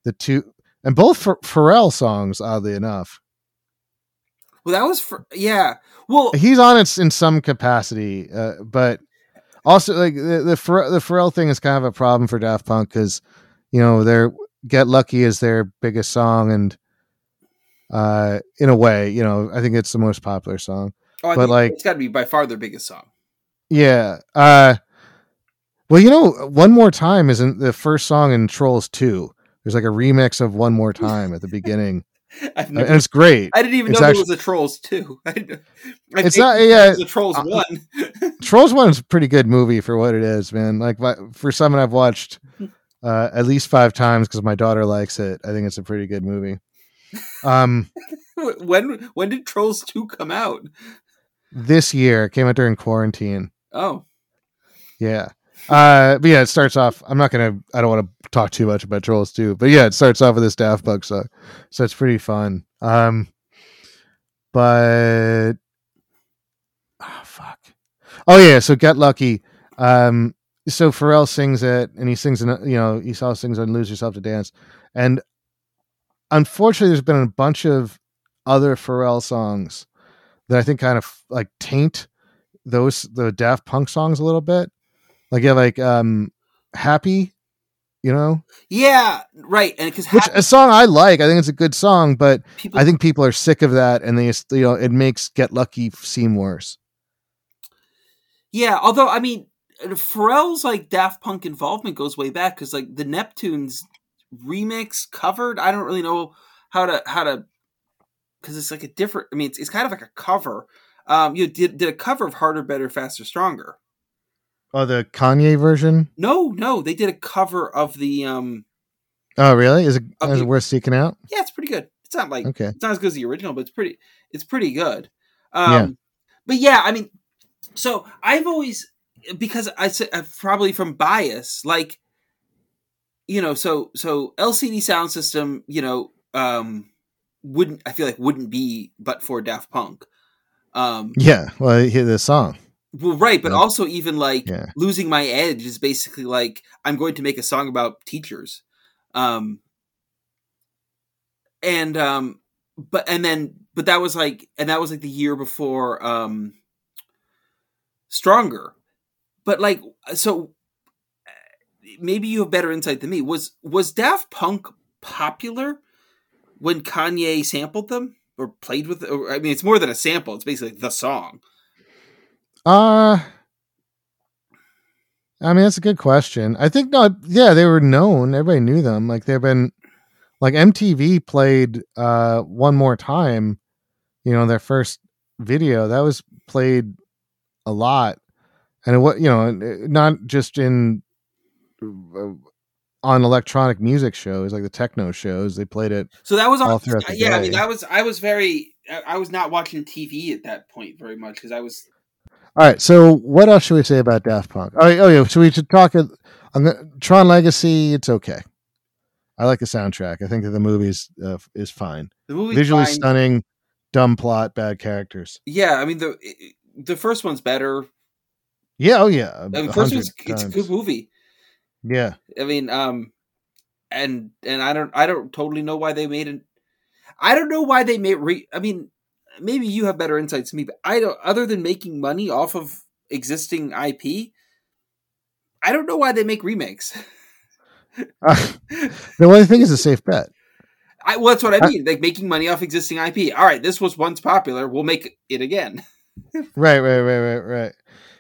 the two, and both for Pharrell songs, oddly enough. Well, that was for yeah. Well, he's on it in some capacity, uh, but also like the the, Pharrell, the Pharrell thing is kind of a problem for Daft Punk because you know their "Get Lucky" is their biggest song, and uh, in a way, you know, I think it's the most popular song. Oh, but like, it's got to be by far their biggest song. Yeah. Uh, well, you know, one more time isn't the first song in Trolls Two. There's like a remix of One More Time at the beginning. [laughs] Never, and it's great. I didn't even it's know actually, it was a Trolls two. [laughs] I, I it's not. Yeah, the Trolls uh, one. [laughs] Trolls one is a pretty good movie for what it is, man. Like for someone I've watched uh, at least five times because my daughter likes it. I think it's a pretty good movie. Um, [laughs] when when did Trolls Two come out? This year, it came out during quarantine. Oh, yeah. Uh, but yeah, it starts off. I'm not gonna. I don't want to talk too much about Trolls Two, but yeah, it starts off with this Daft Punk song, so it's pretty fun. Um, but oh fuck. Oh yeah, so Get Lucky. Um, so Pharrell sings it, and he sings, in, you know, he saw sings on "Lose Yourself to Dance," and unfortunately, there's been a bunch of other Pharrell songs that I think kind of like taint those the Daft Punk songs a little bit. Like yeah, like um Happy, you know? Yeah, right. And because which a song I like, I think it's a good song, but people, I think people are sick of that, and they you know it makes Get Lucky seem worse. Yeah, although I mean, Pharrell's like Daft Punk involvement goes way back because like the Neptunes remix covered. I don't really know how to how to because it's like a different. I mean, it's, it's kind of like a cover. Um, you did did a cover of Harder, Better, Faster, Stronger. Oh, the Kanye version? No, no, they did a cover of the. um Oh, really? Is it is the, it worth seeking out? Yeah, it's pretty good. It's not like okay. It's not as good as the original, but it's pretty. It's pretty good. Um, yeah. But yeah, I mean, so I've always because I said probably from bias, like you know, so so LCD Soundsystem, you know, um, wouldn't I feel like wouldn't be but for Daft Punk. Um, yeah, well, I hear the song. Well, right, but also even like yeah. losing my edge is basically like I'm going to make a song about teachers, um, and um, but and then but that was like and that was like the year before um, stronger, but like so maybe you have better insight than me. Was was Daft Punk popular when Kanye sampled them or played with? Or, I mean, it's more than a sample; it's basically the song. Uh I mean, that's a good question. I think not. Yeah, they were known. Everybody knew them. Like they've been, like MTV played uh one more time. You know, their first video that was played a lot, and it was you know not just in on electronic music shows like the techno shows they played it so that was on yeah day. i mean that was i was very I was not watching TV at that point very much because I was. All right. So what else should we say about Daft Punk? Oh, oh yeah. So we should talk on the Tron Legacy. It's okay. I like the soundtrack. I think that the movie is uh, is fine. The movie visually fine. stunning, dumb plot, bad characters. Yeah, I mean the the first one's better. Yeah. Oh yeah. I mean, first one's it's a good movie. Yeah. I mean, um, and and I don't I don't totally know why they made it. I don't know why they made. Re- I mean, maybe you have better insights than me, but I don't. Other than making money off of existing IP, I don't know why they make remakes. [laughs] uh, the only thing is a safe bet. I, well, that's what I mean. I, like making money off existing IP. All right, this was once popular. We'll make it again. right, right, right, right, right.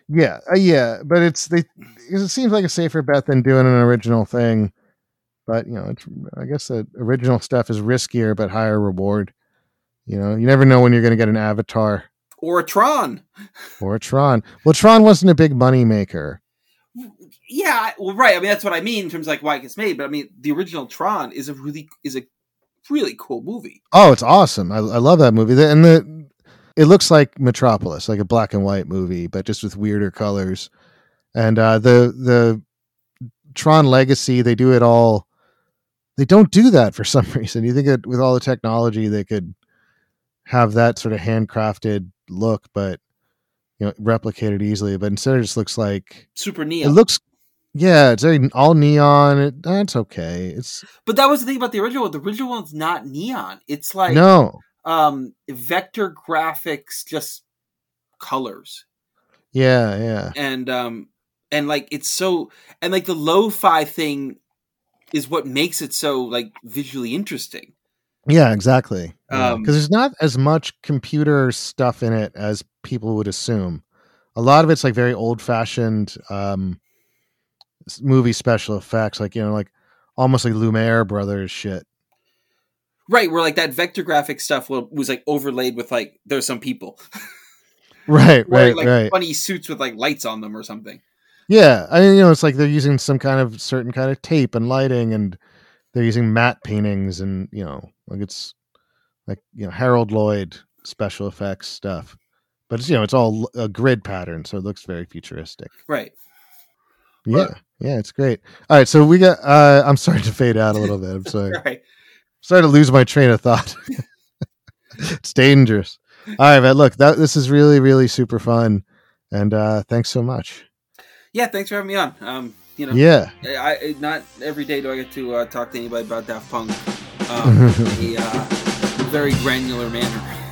Yeah, uh, yeah, but it's they. It seems like a safer bet than doing an original thing. But you know, it's I guess the original stuff is riskier but higher reward. You know, you never know when you're going to get an Avatar or a Tron [laughs] or a Tron. Well, Tron wasn't a big money maker. Yeah, well, right. I mean, that's what I mean in terms of like why it gets made. But I mean, the original Tron is a really is a really cool movie. Oh, it's awesome! I, I love that movie. And the it looks like Metropolis, like a black and white movie, but just with weirder colors. And uh, the the Tron Legacy, they do it all. They don't do that for [laughs] some reason. You think that with all the technology, they could have that sort of handcrafted look, but you know, replicate it easily. But instead, it just looks like super neon. It looks yeah, it's all neon. It, that's okay. It's but that was the thing about the original. The original one's not neon. It's like no um vector graphics, just colors. Yeah, yeah, and um and like it's so and like the lo-fi thing is what makes it so like visually interesting. Yeah, exactly. Because Um, there's not as much computer stuff in it as people would assume. A lot of it's like very old fashioned um, movie special effects, like you know, like almost like Lumiere brothers shit. Right, where like that vector graphic stuff was like overlaid with like there's some people [laughs] Right, right, like right. funny suits with like lights on them or something. Yeah, I mean, you know, it's like they're using some kind of certain kind of tape and lighting, and they're using matte paintings, and you know, like it's like you know Harold Lloyd special effects stuff. But it's you know it's all a grid pattern, so it looks very futuristic. Right. Yeah, yeah, it's great. All right, so we got. uh I'm sorry to fade out a little bit. I'm [laughs] sorry. Right. Sorry to lose my train of thought. [laughs] it's dangerous. All right, man. Look, that this is really, really super fun, and uh thanks so much. Yeah, thanks for having me on. Um, you know, Yeah. I, I not every day do I get to uh, talk to anybody about Daft Punk um, [laughs] in a uh, very granular manner.